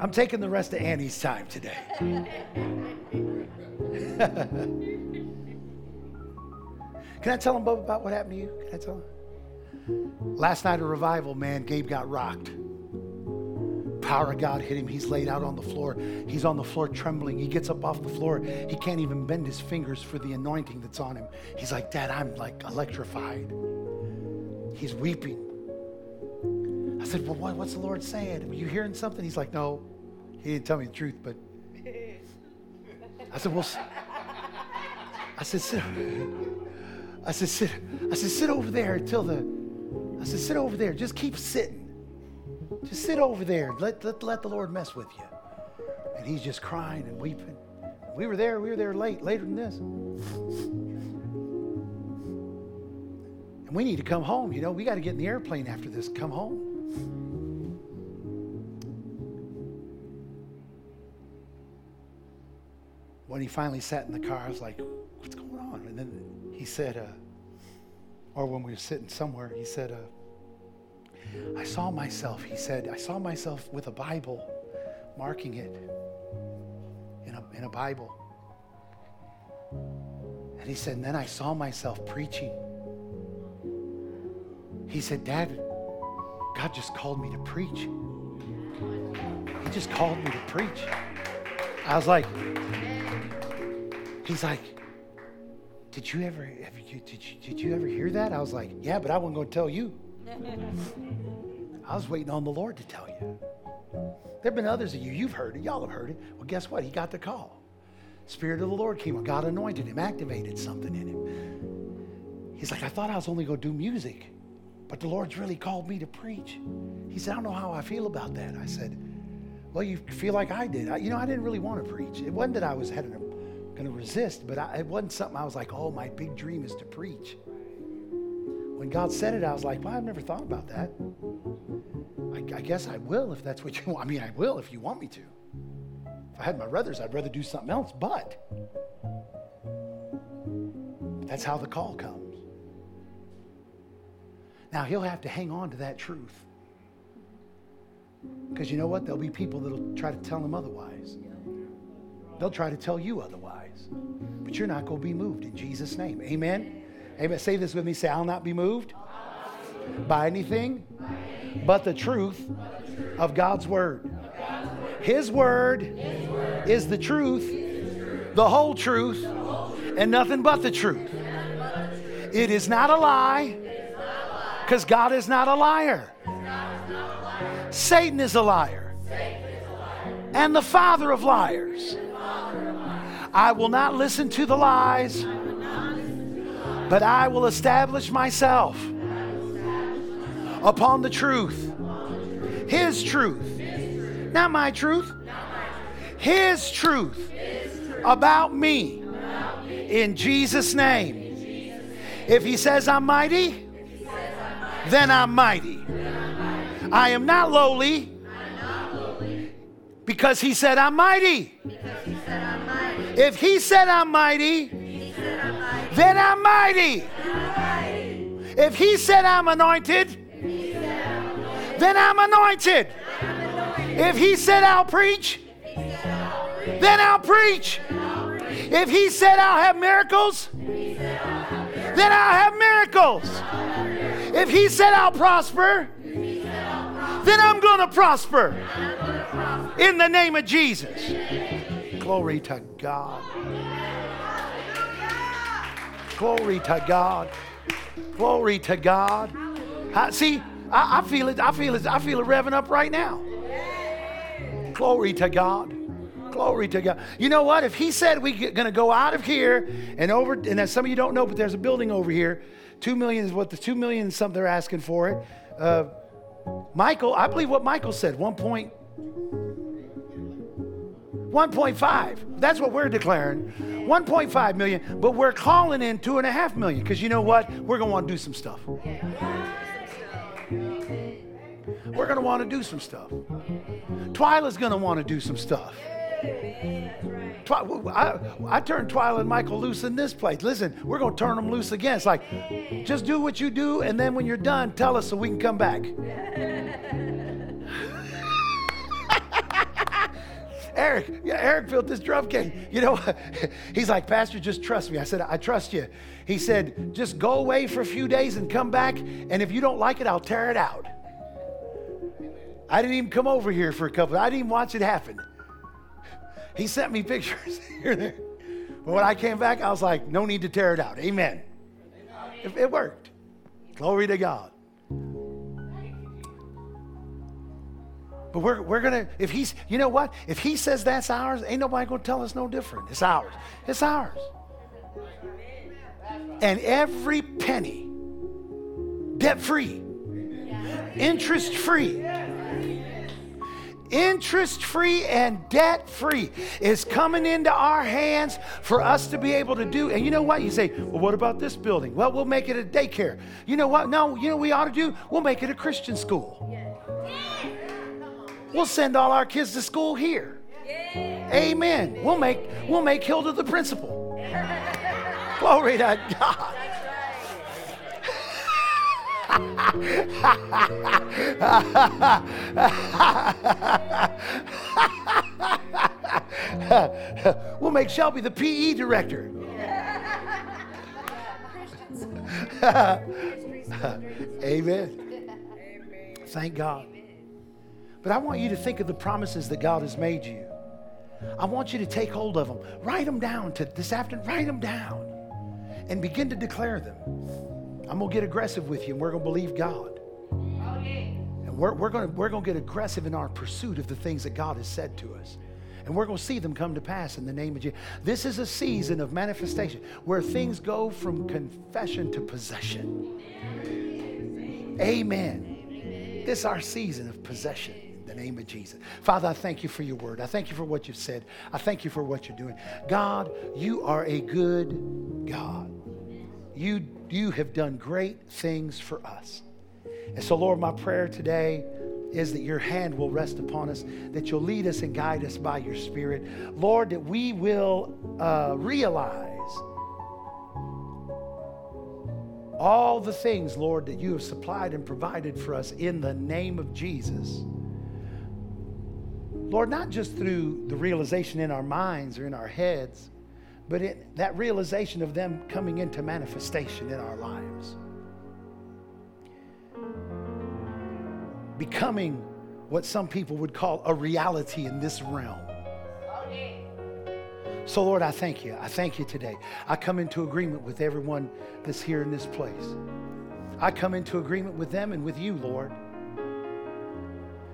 I'm taking the rest of Annie's time today. Can I tell them about what happened to you? Can I tell them? Last night at revival, man, Gabe got rocked. Power of God hit him. He's laid out on the floor. He's on the floor trembling. He gets up off the floor. He can't even bend his fingers for the anointing that's on him. He's like, Dad, I'm like electrified. He's weeping. I said, Well, what, what's the Lord saying? Are you hearing something? He's like, No. He didn't tell me the truth, but I said, Well, I said, sit. I said, sit. I said, sit over there until the. I said, sit over there. Just keep sitting. Just sit over there. Let, let, let the Lord mess with you. And he's just crying and weeping. We were there. We were there late, later than this. And we need to come home. You know, we got to get in the airplane after this. Come home. When he finally sat in the car, I was like, what's going on? And then he said, uh, or when we were sitting somewhere, he said, uh, I saw myself, he said, I saw myself with a Bible, marking it in a, in a Bible. And he said, and then I saw myself preaching. He said, Dad, God just called me to preach. He just called me to preach. I was like, he's like, did you ever, you, did, you, did you ever hear that? I was like, yeah, but I wasn't going to tell you. I was waiting on the Lord to tell you. There have been others of you, you've heard it, y'all have heard it. Well, guess what? He got the call. Spirit of the Lord came on. God anointed him, activated something in him. He's like, I thought I was only going to do music, but the Lord's really called me to preach. He said, I don't know how I feel about that. I said, Well, you feel like I did. I, you know, I didn't really want to preach. It wasn't that I was going to resist, but I, it wasn't something I was like, oh, my big dream is to preach. When God said it, I was like, well, I've never thought about that. I, I guess I will if that's what you want. I mean, I will if you want me to. If I had my brothers, I'd rather do something else, but that's how the call comes. Now, he'll have to hang on to that truth. Because you know what? There'll be people that'll try to tell him otherwise. They'll try to tell you otherwise. But you're not going to be moved in Jesus' name. Amen? Amen. Say this with me. Say, I'll not be moved by anything but the truth of God's word. His word is the truth, the whole truth, and nothing but the truth. It is not a lie because God is not a liar. Satan is a liar and the father of liars. I will not listen to the lies, but I will establish myself upon the truth, His truth, not my truth, His truth about me in Jesus' name. If He says I'm mighty, then I'm mighty. I am not lowly because He said I'm mighty. If He said I'm mighty, then I'm mighty. If He said I'm anointed, then I'm anointed. If He said I'll preach, then I'll preach. If He said I'll have miracles, then I'll have miracles. If He said I'll prosper, then I'm going to prosper. In the name of Jesus. Glory to God. Glory to God. Glory to God. I, see, I, I feel it. I feel it. I feel it revving up right now. Glory to God. Glory to God. You know what? If he said we're going to go out of here and over, and as some of you don't know, but there's a building over here. Two million is what the two million is something they're asking for it. Uh, Michael, I believe what Michael said. One point. 1.5. That's what we're declaring. 1.5 million, but we're calling in two and a half million because you know what? We're going to want to do some stuff. We're going to want to do some stuff. Twyla's going to want to do some stuff. Twi- I, I turned Twyla and Michael loose in this place. Listen, we're going to turn them loose again. It's like, just do what you do, and then when you're done, tell us so we can come back. Eric, yeah, Eric built this drum kit. You know, he's like, Pastor, just trust me. I said, I trust you. He said, just go away for a few days and come back. And if you don't like it, I'll tear it out. I didn't even come over here for a couple. I didn't even watch it happen. He sent me pictures here there. But when I came back, I was like, no need to tear it out. Amen. It, it worked. Glory to God. But we're, we're going to, if he's, you know what? If he says that's ours, ain't nobody going to tell us no different. It's ours. It's ours. And every penny, debt free, interest free, interest free and debt free is coming into our hands for us to be able to do. And you know what? You say, well, what about this building? Well, we'll make it a daycare. You know what? No, you know what we ought to do? We'll make it a Christian school. We'll send all our kids to school here. Amen. We'll make we'll make Hilda the principal. Glory to God. we'll make Shelby the PE director. Amen. Thank God. But I want you to think of the promises that God has made you. I want you to take hold of them. Write them down to this afternoon. Write them down and begin to declare them. I'm going to get aggressive with you and we're going to believe God. Okay. And we're, we're going to, we're going to get aggressive in our pursuit of the things that God has said to us. And we're going to see them come to pass in the name of Jesus. This is a season of manifestation where things go from confession to possession. Amen. This is our season of possession name of Jesus. Father, I thank you for your word. I thank you for what you've said. I thank you for what you're doing. God, you are a good God. You, you have done great things for us. And so, Lord, my prayer today is that your hand will rest upon us, that you'll lead us and guide us by your Spirit. Lord, that we will uh, realize all the things, Lord, that you have supplied and provided for us in the name of Jesus. Lord, not just through the realization in our minds or in our heads, but it, that realization of them coming into manifestation in our lives. Becoming what some people would call a reality in this realm. So, Lord, I thank you. I thank you today. I come into agreement with everyone that's here in this place. I come into agreement with them and with you, Lord,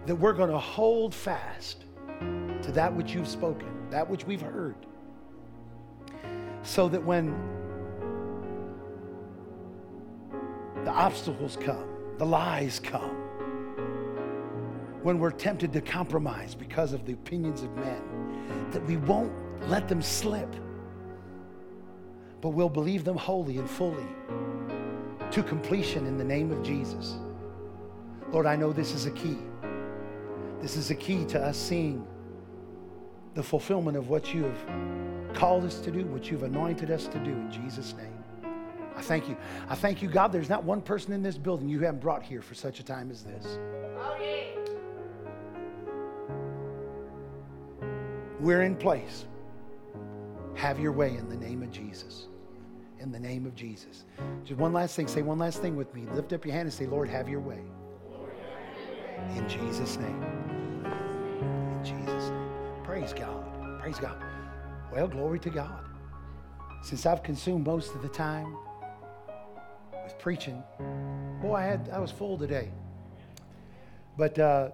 that we're going to hold fast to that which you've spoken, that which we've heard, so that when the obstacles come, the lies come, when we're tempted to compromise because of the opinions of men, that we won't let them slip, but we'll believe them wholly and fully to completion in the name of Jesus. Lord, I know this is a key. This is a key to us seeing the fulfillment of what you have called us to do, what you've anointed us to do in Jesus' name. I thank you. I thank you, God. There's not one person in this building you haven't brought here for such a time as this. We're in place. Have your way in the name of Jesus. In the name of Jesus. Just one last thing. Say one last thing with me. Lift up your hand and say, Lord, have your way. In Jesus' name. In Jesus' name. Praise God. Praise God. Well, glory to God. Since I've consumed most of the time with preaching, boy, I had I was full today. But uh,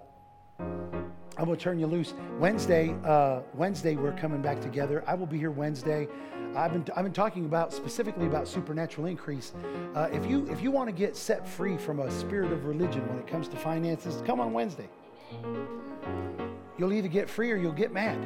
I'm going to turn you loose. Wednesday, uh, Wednesday, we're coming back together. I will be here Wednesday. I've been, I've been talking about specifically about supernatural increase. Uh, if you if you want to get set free from a spirit of religion when it comes to finances, come on Wednesday. You'll either get free or you'll get mad.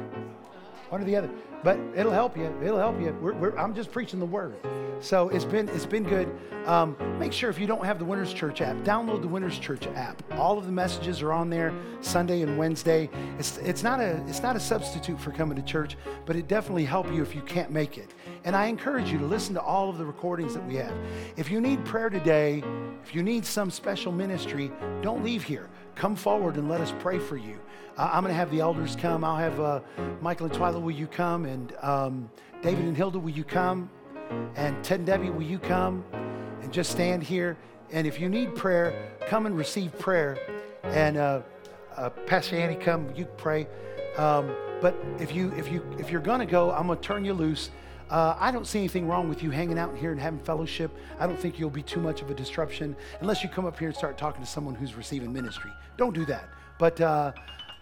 One or the other. But it'll help you. It'll help you. We're, we're, I'm just preaching the word. So it's been it's been good. Um, make sure if you don't have the Winners Church app, download the Winners Church app. All of the messages are on there Sunday and Wednesday. It's it's not a it's not a substitute for coming to church, but it definitely help you if you can't make it. And I encourage you to listen to all of the recordings that we have. If you need prayer today, if you need some special ministry, don't leave here come forward and let us pray for you. I- I'm going to have the elders come. I'll have uh, Michael and Twyla, will you come? And um, David and Hilda, will you come? And Ted and Debbie, will you come? And just stand here. And if you need prayer, come and receive prayer. And uh, uh, Pastor Annie, come, you pray. Um, but if you if you if you're gonna go, I'm gonna turn you loose. Uh, I don't see anything wrong with you hanging out here and having fellowship. I don't think you'll be too much of a disruption unless you come up here and start talking to someone who's receiving ministry. Don't do that. But uh,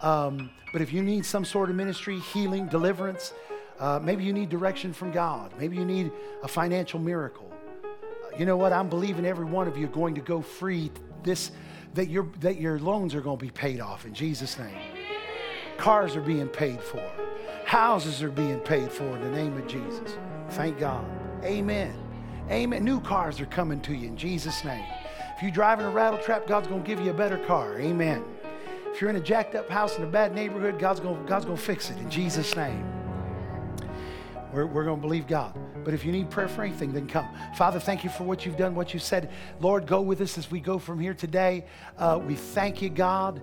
um, but if you need some sort of ministry, healing, deliverance, uh, maybe you need direction from God. Maybe you need a financial miracle. You know what? I'm believing every one of you are going to go free. This that your that your loans are going to be paid off in Jesus' name. Cars are being paid for. Houses are being paid for in the name of Jesus. Thank God. Amen. Amen. New cars are coming to you in Jesus' name. If you're driving a rattle trap, God's going to give you a better car. Amen. If you're in a jacked up house in a bad neighborhood, God's going, God's to fix it in Jesus' name. We're, we're going to believe God. But if you need prayer for anything, then come. Father, thank you for what you've done, what you said. Lord, go with us as we go from here today. Uh, we thank you, God.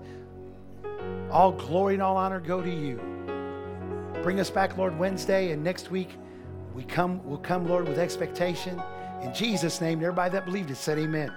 All glory and all honor go to you. Bring us back, Lord, Wednesday and next week. We come, we'll come, Lord, with expectation. In Jesus' name, everybody that believed it said amen.